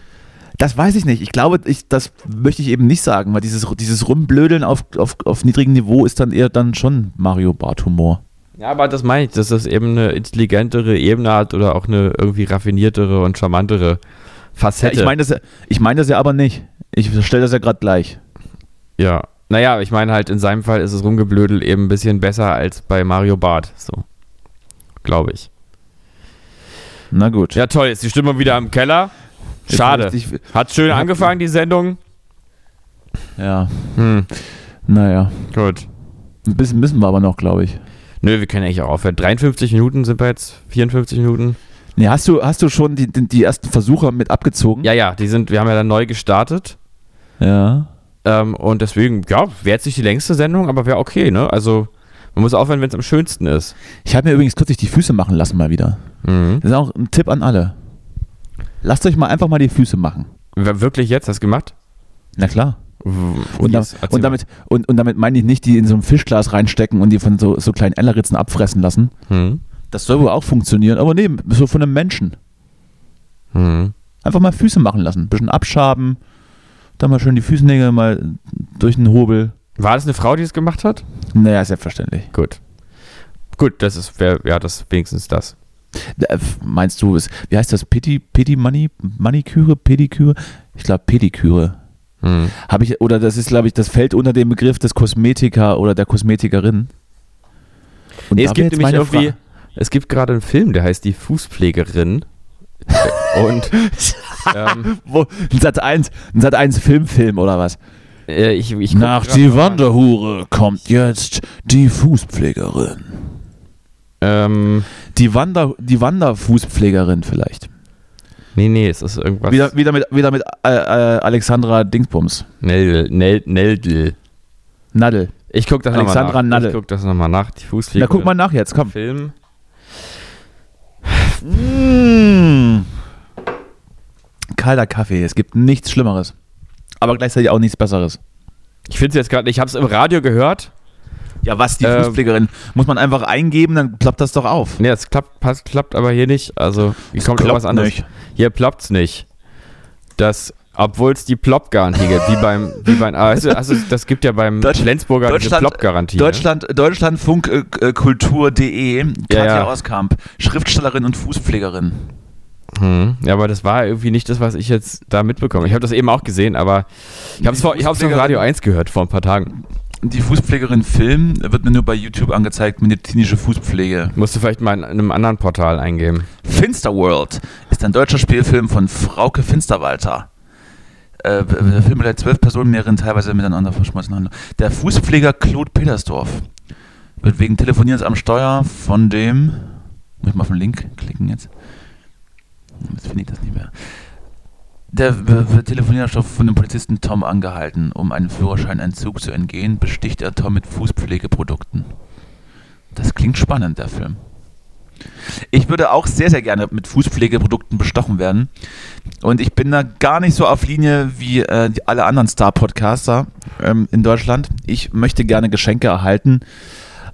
Das weiß ich nicht. Ich glaube, ich, das möchte ich eben nicht sagen, weil dieses, dieses Rumblödeln auf, auf, auf niedrigem Niveau ist dann eher dann schon Mario Bart Humor. Ja, aber das meine ich, dass das eben eine intelligentere Ebene hat oder auch eine irgendwie raffiniertere und charmantere Ja, Facette. ich meine das, ja- ich meine das ja aber nicht. Ich stelle das ja gerade gleich. ja. Naja, ich meine halt, in seinem Fall ist es Rumgeblödel eben ein bisschen besser als bei Mario Barth, so. Glaube ich. Na gut. Ja, toll, ist die Stimmung wieder im Keller. Schade. Hat schön angefangen, die Sendung. Ja, Hm, naja. gut. Ein bisschen müssen wir aber noch, glaube ich. Nö, wir können eigentlich auch aufhören. 53 Minuten sind wir jetzt, 54 Minuten. Nee, hast du, hast du schon die, die, die ersten Versuche mit abgezogen? Ja, ja, die sind, wir haben ja dann neu gestartet. Ja. Ähm, und deswegen, ja, wäre jetzt nicht die längste Sendung, aber wäre okay, ne? Also, man muss aufhören, wenn es am schönsten ist. Ich habe mir übrigens kürzlich die Füße machen lassen mal wieder. Mhm. Das ist auch ein Tipp an alle. Lasst euch mal einfach mal die Füße machen. Wer- Wirklich jetzt? Hast du gemacht? Na klar. Und, da, und, damit, und, und damit meine ich nicht, die in so ein Fischglas reinstecken und die von so, so kleinen Ellerritzen abfressen lassen. Mhm. Das soll wohl auch funktionieren, aber nee, so von einem Menschen. Mhm. Einfach mal Füße machen lassen. Ein bisschen abschaben, dann mal schön die Fußnägel mal durch den Hobel. War das eine Frau, die es gemacht hat? Naja, selbstverständlich. Gut. Gut, das ist, wär, ja, das wenigstens das. Äh, Meinst du, es- wie heißt das? Pedi, Pedi Mani, Maniküre, Pediküre? Ich glaube Pediküre. Mhm. Habe ich, oder das ist, glaube ich, das fällt unter den Begriff des Kosmetiker oder der Kosmetikerin. Und Nee, es gibt nämlich irgendwie, Frage- es gibt gerade einen Film, der heißt Die Fußpflegerin. [laughs] und ähm, [laughs] ein Sat 1, ein Sat 1 Filmfilm oder was? äh, ich, ich Nach die. Wanderhure kommt jetzt die Fußpflegerin. Ähm, Die, Wander, die Wanderfußpflegerin vielleicht. nee, nee, es ist irgendwas. Wieder, wieder mit, wieder mit äh, äh, Alexandra Dingsbums. Nel, Nel, Neldl. Nadel. Ich guck das nochmal Alexandra nach. Nadel. Ich guck das nochmal nach. Die Fußpflege. Na, guck mal nach jetzt, komm. Film. Mmh. Kalter Kaffee, es gibt nichts Schlimmeres. Aber gleichzeitig auch nichts Besseres. Ich finde es jetzt gerade, ich habe es im Radio gehört. Ja, was, die Ähm. Fußpflegerin? Muss man einfach eingeben, dann ploppt das doch auf. Nee, es klappt, passt, klappt aber hier nicht. Also, hier kommt klappt irgendwas anderes. nicht. Hier ploppt's nicht. Das, obwohl es die Plop-Garantie gibt, wie beim, wie beim, also, also das gibt ja beim Deutsch- Flensburger diese Deutschland- Plop-Garantie. ne? Deutschland, Deutschlandfunkkultur.de, Katja ja. Auskamp, Schriftstellerin und Fußpflegerin. Hm. Ja, aber das war irgendwie nicht das, was ich jetzt da mitbekomme. Ich habe das eben auch gesehen, aber ich habe es Fußpflegerin- Radio 1 gehört vor ein paar Tagen. Die Fußpflegerin Film wird mir nur bei YouTube angezeigt, medizinische Fußpflege. Musst du vielleicht mal in einem anderen Portal eingeben. Finsterworld ist ein deutscher Spielfilm von Frauke Finsterwalter. Äh, der Film mit zwölf Personen, mehreren teilweise miteinander verschmolzen. Der Fußpfleger Claude Petersdorf wird wegen Telefonierens am Steuer von dem. Muss ich mal auf den Link klicken jetzt? Jetzt finde ich das nicht mehr. Der Telefonierstoff von dem Polizisten Tom angehalten. Um einen Führerscheinentzug zu entgehen, besticht er Tom mit Fußpflegeprodukten. Das klingt spannend, der Film. Ich würde auch sehr, sehr gerne mit Fußpflegeprodukten bestochen werden. Und ich bin da gar nicht so auf Linie wie äh, alle anderen Star-Podcaster ähm, in Deutschland. Ich möchte gerne Geschenke erhalten.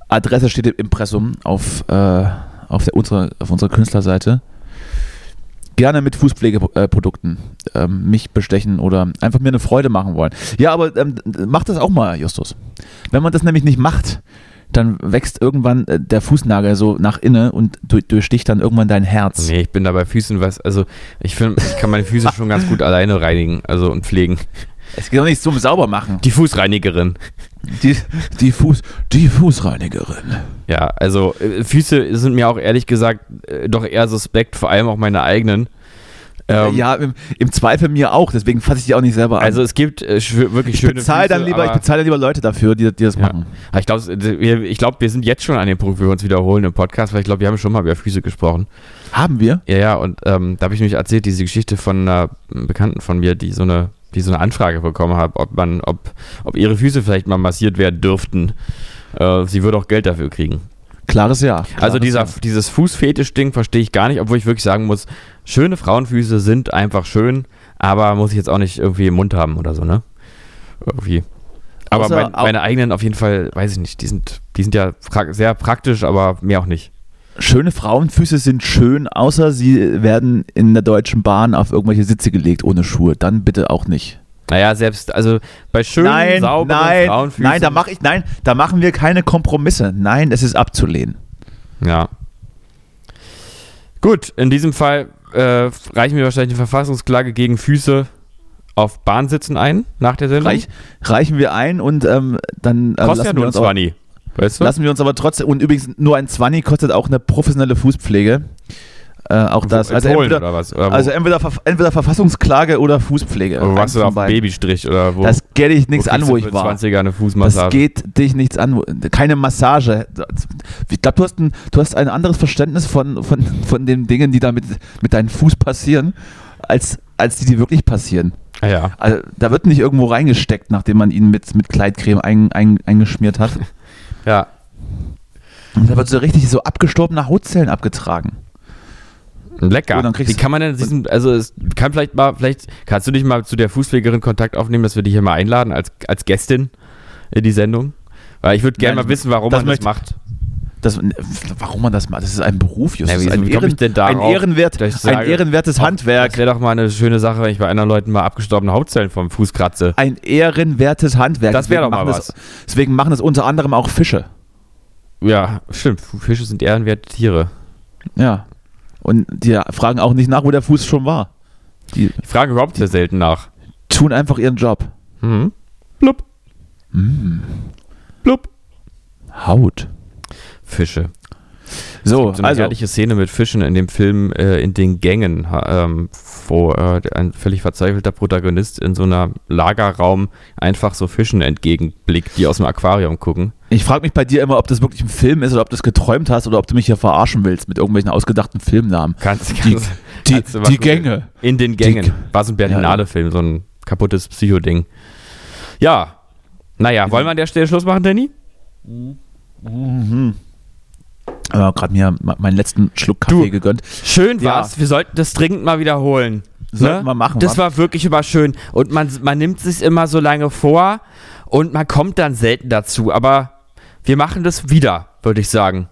Adresse steht im Impressum auf, äh, auf, der, unsere, auf unserer Künstlerseite. Gerne mit Fußpflegeprodukten ähm, mich bestechen oder einfach mir eine Freude machen wollen. Ja, aber ähm, mach das auch mal, Justus. Wenn man das nämlich nicht macht, dann wächst irgendwann äh, der Fußnagel so nach innen und du, durchsticht dann irgendwann dein Herz. Nee, ich bin da bei Füßen was, also ich finde, ich kann meine Füße [laughs] schon ganz gut alleine reinigen, also und pflegen. Es geht doch nicht zum Saubermachen. Die Fußreinigerin. Die, die, Fuß, die Fußreinigerin. Ja, also äh, Füße sind mir auch ehrlich gesagt äh, doch eher suspekt, vor allem auch meine eigenen. Ähm, ja, im, im Zweifel mir auch, deswegen fasse ich die auch nicht selber an. Also es gibt äh, wirklich ich schöne bezahle dann Füße, lieber, ich bezahle dann lieber Leute dafür, die, die das Ja. machen. Aber ich glaube, wir, ich glaub, wir sind jetzt schon an dem Punkt, wo wir uns wiederholen im Podcast, weil ich glaube, wir haben schon mal über Füße gesprochen. Haben wir? Ja, ja, und ähm, da habe ich nämlich erzählt, diese Geschichte von einer Bekannten von mir, die so eine, die so eine Anfrage bekommen hat, ob man, ob, ob ihre Füße vielleicht mal massiert werden dürften. Äh, sie würde auch Geld dafür kriegen. Klares Ja. Also Klares dieser, Ja. dieses Fußfetisch-Ding verstehe ich gar nicht, obwohl ich wirklich sagen muss, schöne Frauenfüße sind einfach schön, aber muss ich jetzt auch nicht irgendwie im Mund haben oder so, ne? Irgendwie. Aber Außer mein, meine eigenen auf jeden Fall, weiß ich nicht, die sind, die sind ja pra sehr praktisch, aber mehr auch nicht. Schöne Frauenfüße sind schön, außer sie werden in der Deutschen Bahn auf irgendwelche Sitze gelegt ohne Schuhe. Dann bitte auch nicht. Naja, selbst, also bei schönen, nein, sauberen nein, Frauenfüßen. nein, da mache ich, nein, da machen wir keine Kompromisse. Nein, es ist abzulehnen. Ja. Gut, in diesem Fall äh, reichen wir wahrscheinlich eine Verfassungsklage gegen Füße auf Bahnsitzen ein, nach der Sendung. Reich, reichen wir ein und ähm, dann äh, Kostet ja nur uns auch, 20. Weißt du? lassen wir uns aber trotzdem, und übrigens nur ein 20 kostet auch eine professionelle Fußpflege. Äh, auch das. Also Polen entweder, oder? Oder also entweder, entweder Verfassungsklage oder Fußpflege. oder warst du von auf. Babystrich oder wo? Das geht dich nichts wo an, wo ich war. 20er eine Das Fußmassage. geht dich nichts an. Keine Massage. Ich glaube, du, hast ein- du hast ein anderes Verständnis von, von, von den Dingen, die da mit, mit deinem Fuß passieren, als, als die, die wirklich passieren. Ah, ja. Also, da wird nicht irgendwo reingesteckt, nachdem man ihn mit, mit Kleidcreme ein, ein, eingeschmiert hat. Ja. Und da wird so richtig so abgestorbene Hautzellen abgetragen. Lecker. Oh, Wie kann man denn diesen, also es kann vielleicht mal, vielleicht kannst du dich mal zu der Fußpflegerin Kontakt aufnehmen, dass wir dich hier mal einladen als, als Gästin in die Sendung? Weil ich würde gerne mal wissen, warum das man das möchte- macht. Das, warum man das macht, das ist ein Beruf, Justus. Wie- ein, darauf, ein, Ehrenwert, ich ein sage, ehrenwertes Handwerk. Das wäre doch mal eine schöne Sache, wenn ich bei anderen Leuten mal abgestorbene Hautzellen vom Fuß kratze. Ein ehrenwertes Handwerk. Das wär Deswegen doch mal machen das- Deswegen machen es unter anderem auch Fische. Ja, stimmt. Fische sind ehrenwerte Tiere. Ja. Und die fragen auch nicht nach, wo der Fuß schon war. Die Ich frage überhaupt sehr selten nach. tun einfach ihren Job. Mhm. Blub. Blub. Haut. Fische. So, So eine also, herrliche Szene mit Fischen in dem Film äh, in den Gängen, ähm, wo äh, ein völlig verzweifelter Protagonist in so einer Lagerraum einfach so Fischen entgegenblickt, die aus dem Aquarium gucken. ich frage mich bei dir immer, ob das wirklich ein Film ist oder ob du es geträumt hast oder ob du mich hier verarschen willst mit irgendwelchen ausgedachten Filmnamen. Kannst, Die, kannst, die, kannst die googeln. Gänge. In den Gängen. Die- War so ein Berlinale-Film, so ein kaputtes Psycho-Ding. Ja. Naja, wollen wir an der Stelle Schluss machen, Danny? Aber gerade mir meinen letzten Schluck Kaffee Du. gegönnt. Schön Ja. war's. Wir sollten das dringend mal wiederholen. Sollten Ne? wir machen, Das wa? war wirklich immer schön. Und man, man nimmt sich immer so lange vor und man kommt dann selten dazu. Aber wir machen das wieder, würde ich sagen.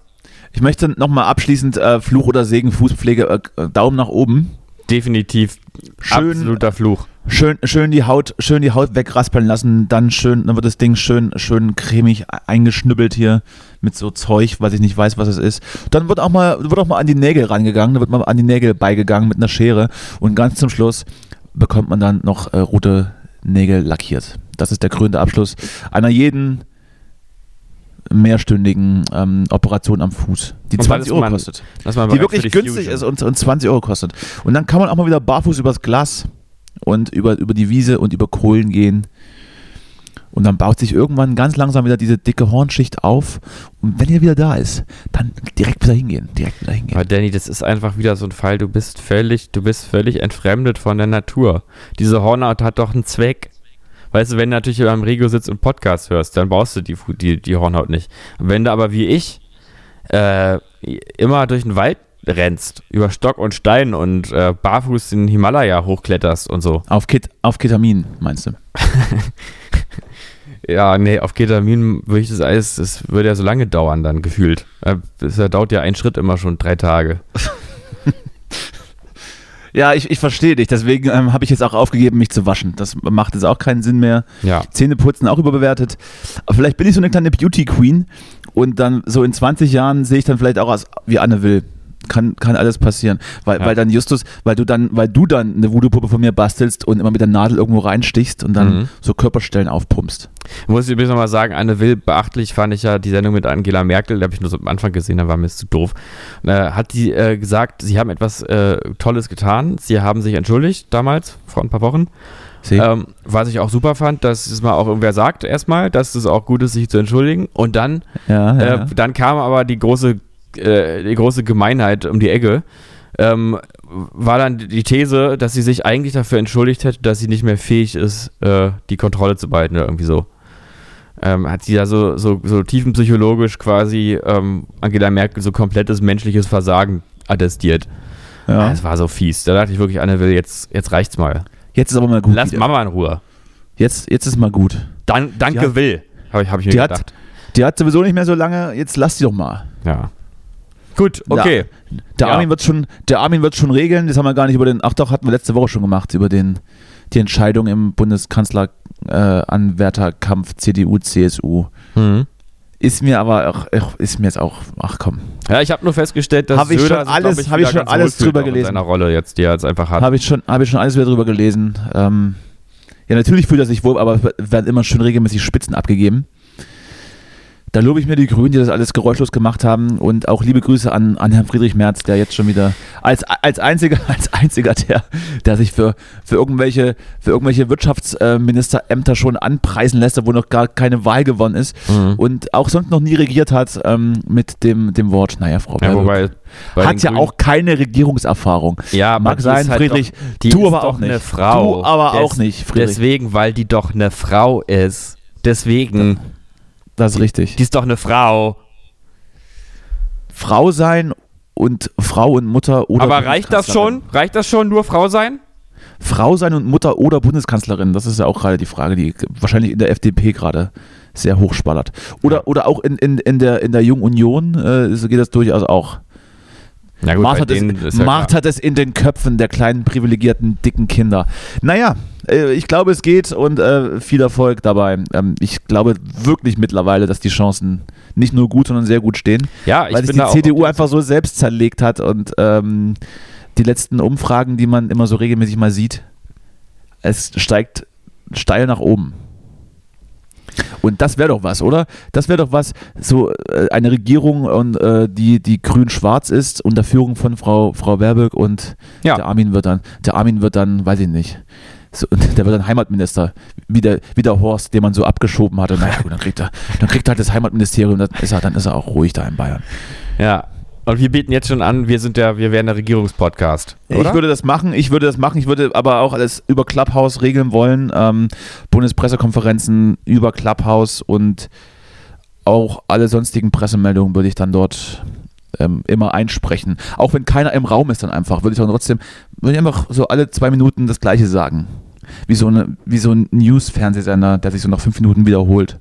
Ich möchte nochmal abschließend äh, Fluch oder Segen, Fußpflege, äh, Daumen nach oben. Definitiv Schön- absoluter Fluch. Schön, schön die Haut, schön die Haut wegraspeln lassen, dann schön, dann wird das Ding schön, schön cremig eingeschnüppelt hier mit so Zeug, was ich nicht weiß, was es ist. Dann wird auch mal, wird auch mal an die Nägel rangegangen, dann wird mal an die Nägel beigegangen mit einer Schere und ganz zum Schluss bekommt man dann noch äh, rote Nägel lackiert. Das ist der krönende Abschluss einer jeden mehrstündigen ähm, Operation am Fuß, die Und 20 das Euro man- kostet die wirklich günstig Fusion. ist und, und 20 Euro kostet. Und dann kann man auch mal wieder barfuß übers Glas und über, über die Wiese und über Kohlen gehen. Und dann baut sich irgendwann ganz langsam wieder diese dicke Hornschicht auf. Und wenn er wieder da ist, dann direkt wieder hingehen. Direkt wieder hingehen. Aber Danny, das ist einfach wieder so ein Fall. Du bist völlig, du bist völlig entfremdet von der Natur. Diese Hornhaut hat doch einen Zweck. Weißt du, wenn du natürlich beim Regio sitzt und Podcast hörst, dann brauchst du die, die, die Hornhaut nicht. Wenn du aber wie ich äh, immer durch den Wald rennst, über Stock und Stein und äh, barfuß den Himalaya hochkletterst und so. Auf, Kit, auf Ketamin, meinst du? [laughs] Ja, nee, auf Ketamin würde ich das alles, das würde ja so lange dauern dann gefühlt. Äh, Das dauert ja ein Schritt immer schon drei Tage. [laughs] Ja, ich, ich verstehe dich. Deswegen ähm, habe ich jetzt auch aufgegeben, mich zu waschen. Das macht jetzt auch keinen Sinn mehr. Ja. Zähne putzen auch überbewertet. Aber vielleicht bin ich so eine kleine Beauty Queen und dann so in 20 Jahren sehe ich dann vielleicht auch aus wie Anne Will. Kann, kann alles passieren. Weil, Ja. weil dann Justus, weil du dann, weil du dann eine Voodoo-Puppe von mir bastelst und immer mit der Nadel irgendwo reinstichst und dann Mhm. so Körperstellen aufpumpst. Muss ich übrigens nochmal sagen, Anne Will, beachtlich fand ich ja die Sendung mit Angela Merkel, die habe ich nur so am Anfang gesehen, da war mir zu doof. Äh, hat die äh, gesagt, sie haben etwas äh, Tolles getan, sie haben sich entschuldigt damals, vor ein paar Wochen. Ähm, was ich auch super fand, dass es mal auch irgendwer sagt, erstmal, dass es auch gut ist, sich zu entschuldigen. Und dann, ja, ja, äh, ja. dann kam aber die große, äh, die große Gemeinheit um die Ecke. Ähm, war dann die These, dass sie sich eigentlich dafür entschuldigt hätte, dass sie nicht mehr fähig ist, äh, die Kontrolle zu behalten oder irgendwie so. Ähm, hat sie da so, so, so tiefenpsychologisch quasi ähm, Angela Merkel so komplettes menschliches Versagen attestiert. ja. Das war so fies. Da dachte ich wirklich, Anne will, jetzt, jetzt reicht's mal. Jetzt ist aber mal gut. Lass wieder. Mama in Ruhe. Jetzt, jetzt ist mal gut. Dan danke, hat- Will, habe ich, hab ich mir Die gedacht. hat, die hat sowieso nicht mehr so lange, jetzt lass die doch mal. Ja. Gut, okay. Der Ja. Armin wird schon, der Armin wird schon regeln. Das haben wir gar nicht über den. Ach doch, hatten wir letzte Woche schon gemacht über den die Entscheidung im Bundeskanzler äh, CDU CSU. Mhm. Ist mir aber auch, ist mir jetzt auch. Ach komm, Ja, ich habe nur festgestellt, dass Hab ich Söder schon alles- glaub hab ich schon alles drüber gelesen. seiner Rolle jetzt, die er jetzt einfach hat. habe ich schon, habe ich schon alles wieder drüber gelesen. Ähm, ja, natürlich fühlt er sich wohl, aber werden immer schön regelmäßig Spitzen abgegeben. Da lobe ich mir die Grünen, die das alles geräuschlos gemacht haben und auch liebe Grüße an, an Herrn Friedrich Merz, der jetzt schon wieder als, als einziger, [laughs] als einziger, der, der sich für, für irgendwelche, für irgendwelche Wirtschaftsministerämter schon anpreisen lässt, obwohl noch gar keine Wahl gewonnen ist Mhm. und auch sonst noch nie regiert hat ähm, mit dem, dem Wort, naja, Frau ja, wobei, bei hat ja Grünen- auch keine Regierungserfahrung. ja, Mag sein, halt Friedrich. Doch, die du aber auch nicht. eine Frau. Du aber Des- auch nicht, Friedrich. Deswegen, weil die doch eine Frau ist. Deswegen, Das ist richtig. die ist doch eine Frau. Frau sein und Frau und Mutter oder aber reicht das schon? Reicht das schon, nur Frau sein? Frau sein und Mutter oder Bundeskanzlerin, das ist ja auch gerade die Frage, die wahrscheinlich in der FDP gerade sehr hochspallert. Oder, oder auch in, in, in der, in der Jungen Union äh, geht das durchaus auch. Na Mart, hat denen es, ja Mart klar. hat es in den Köpfen der kleinen, privilegierten, dicken Kinder. Naja, äh, ich glaube, es geht und äh, viel Erfolg dabei. Ähm, ich glaube wirklich mittlerweile, dass die Chancen nicht nur gut, sondern sehr gut stehen. Ja, ich weil sich bin die da auch CDU einfach so selbst zerlegt hat und ähm, die letzten Umfragen, die man immer so regelmäßig mal sieht, es steigt steil nach oben. Und das wäre doch was, oder? Das wäre doch was, so äh, eine Regierung, und, äh, die, die grün-schwarz ist, unter Führung von Frau, Frau Baerbock und Ja. der Armin wird dann, der Armin wird dann, weiß ich nicht, so, und [laughs] der wird dann Heimatminister, wie der, wie der Horst, den man so abgeschoben hatte. Naja, gut, dann kriegt er, dann kriegt er halt das Heimatministerium, dann ist er, dann ist er auch ruhig da in Bayern. Ja. Und wir bieten jetzt schon an, wir sind der, wir wären der Regierungspodcast. Oder? Ich würde das machen, ich würde das machen, ich würde aber auch alles über Clubhouse regeln wollen. Ähm, Bundespressekonferenzen über Clubhouse und auch alle sonstigen Pressemeldungen würde ich dann dort ähm, immer einsprechen. Auch wenn keiner im Raum ist, dann einfach, würde ich dann trotzdem, würde ich einfach so alle zwei Minuten das Gleiche sagen. Wie so, eine, wie so ein News-Fernsehsender, der sich so nach fünf Minuten wiederholt.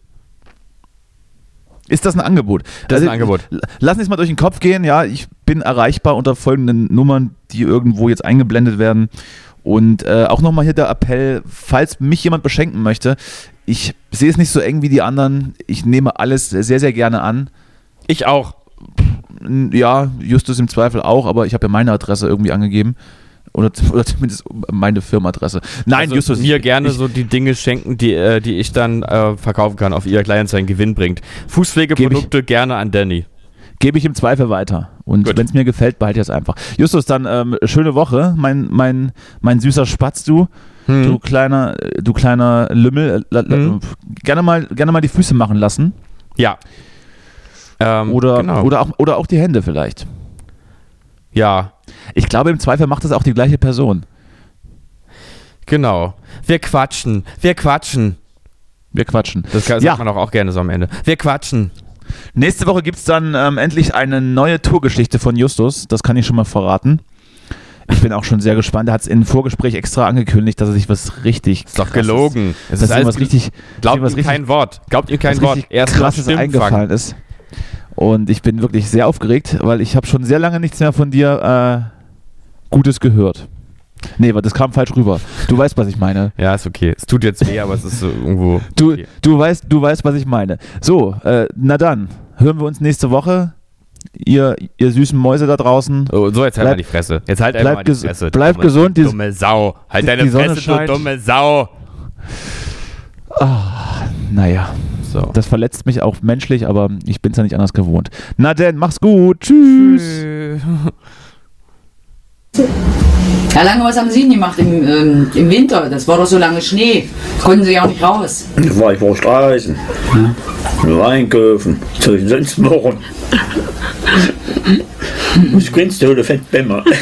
Ist das ein Angebot? Das ist ein Also, Angebot. l- Lass uns mal durch den Kopf gehen. Ja, ich bin erreichbar unter folgenden Nummern, die irgendwo jetzt eingeblendet werden. Und äh, auch nochmal hier der Appell, falls mich jemand beschenken möchte, ich sehe es nicht so eng wie die anderen. Ich nehme alles sehr, sehr gerne an. Ich auch. Ja, Justus im Zweifel auch, aber ich habe ja meine Adresse irgendwie angegeben. Oder, oder zumindest meine Firmenadresse. Nein, also Justus. mir gerne ich, so die Dinge schenken, die, äh, die ich dann äh, verkaufen kann, auf ihr Kleinanzeigen Gewinn bringt. Fußpflegeprodukte gerne an Danny. Gebe ich im Zweifel weiter. Und wenn es mir gefällt, behalte ich es einfach. Justus, dann ähm, schöne Woche, mein, mein, mein süßer Spatz, du. Hm. Du kleiner, du kleiner Lümmel. Äh, Mhm. gerne, mal, gerne mal die Füße machen lassen. Ja. Ähm, Oder, genau. oder, auch, oder auch die Hände vielleicht. Ja, Ich glaube, im Zweifel macht das auch die gleiche Person. genau. Wir quatschen. Wir quatschen. Wir quatschen. Das kann, Ja. sagt man auch, auch gerne so am Ende. Wir quatschen. Nächste Woche gibt es dann ähm, endlich eine neue Tourgeschichte von Justus. Das kann ich schon mal verraten. Ich bin auch schon sehr gespannt. Er hat es im Vorgespräch extra angekündigt, dass er sich was richtig. Ist doch gelogen. Es ist alles was richtig, Glaubt ihm kein Wort. Glaubt ihm kein Wort. Er ist krasses eingefallen ist. Und ich bin wirklich sehr aufgeregt, weil ich habe schon sehr lange nichts mehr von dir äh, Gutes gehört. Nee, das kam falsch rüber. Du weißt, was ich meine. [laughs] Ja, ist okay. Es tut jetzt weh, aber es ist so irgendwo. [laughs] Du, okay. du, weißt, du weißt, was ich meine. So, äh, na dann, hören wir uns nächste Woche. ihr, ihr süßen Mäuse da draußen. Oh, so, jetzt halt Bleib- mal die Fresse. Jetzt halt einfach mal die Fresse. bleib dumme, gesund, die- dumme Sau. Halt die- deine die Fresse, du dumme Sau. Naja, So. das verletzt mich auch menschlich, aber ich bin es ja nicht anders gewohnt. Na denn, mach's gut. Tschüss. Herr Lange, was haben Sie denn gemacht im, ähm, im Winter? Das war doch so lange Schnee. Konnten Sie ja auch nicht raus. Da war ich vor Straßen. [laughs] Nur einkaufen. Ich denn sonst machen? Ich grinste oder Fettbämmer. [laughs]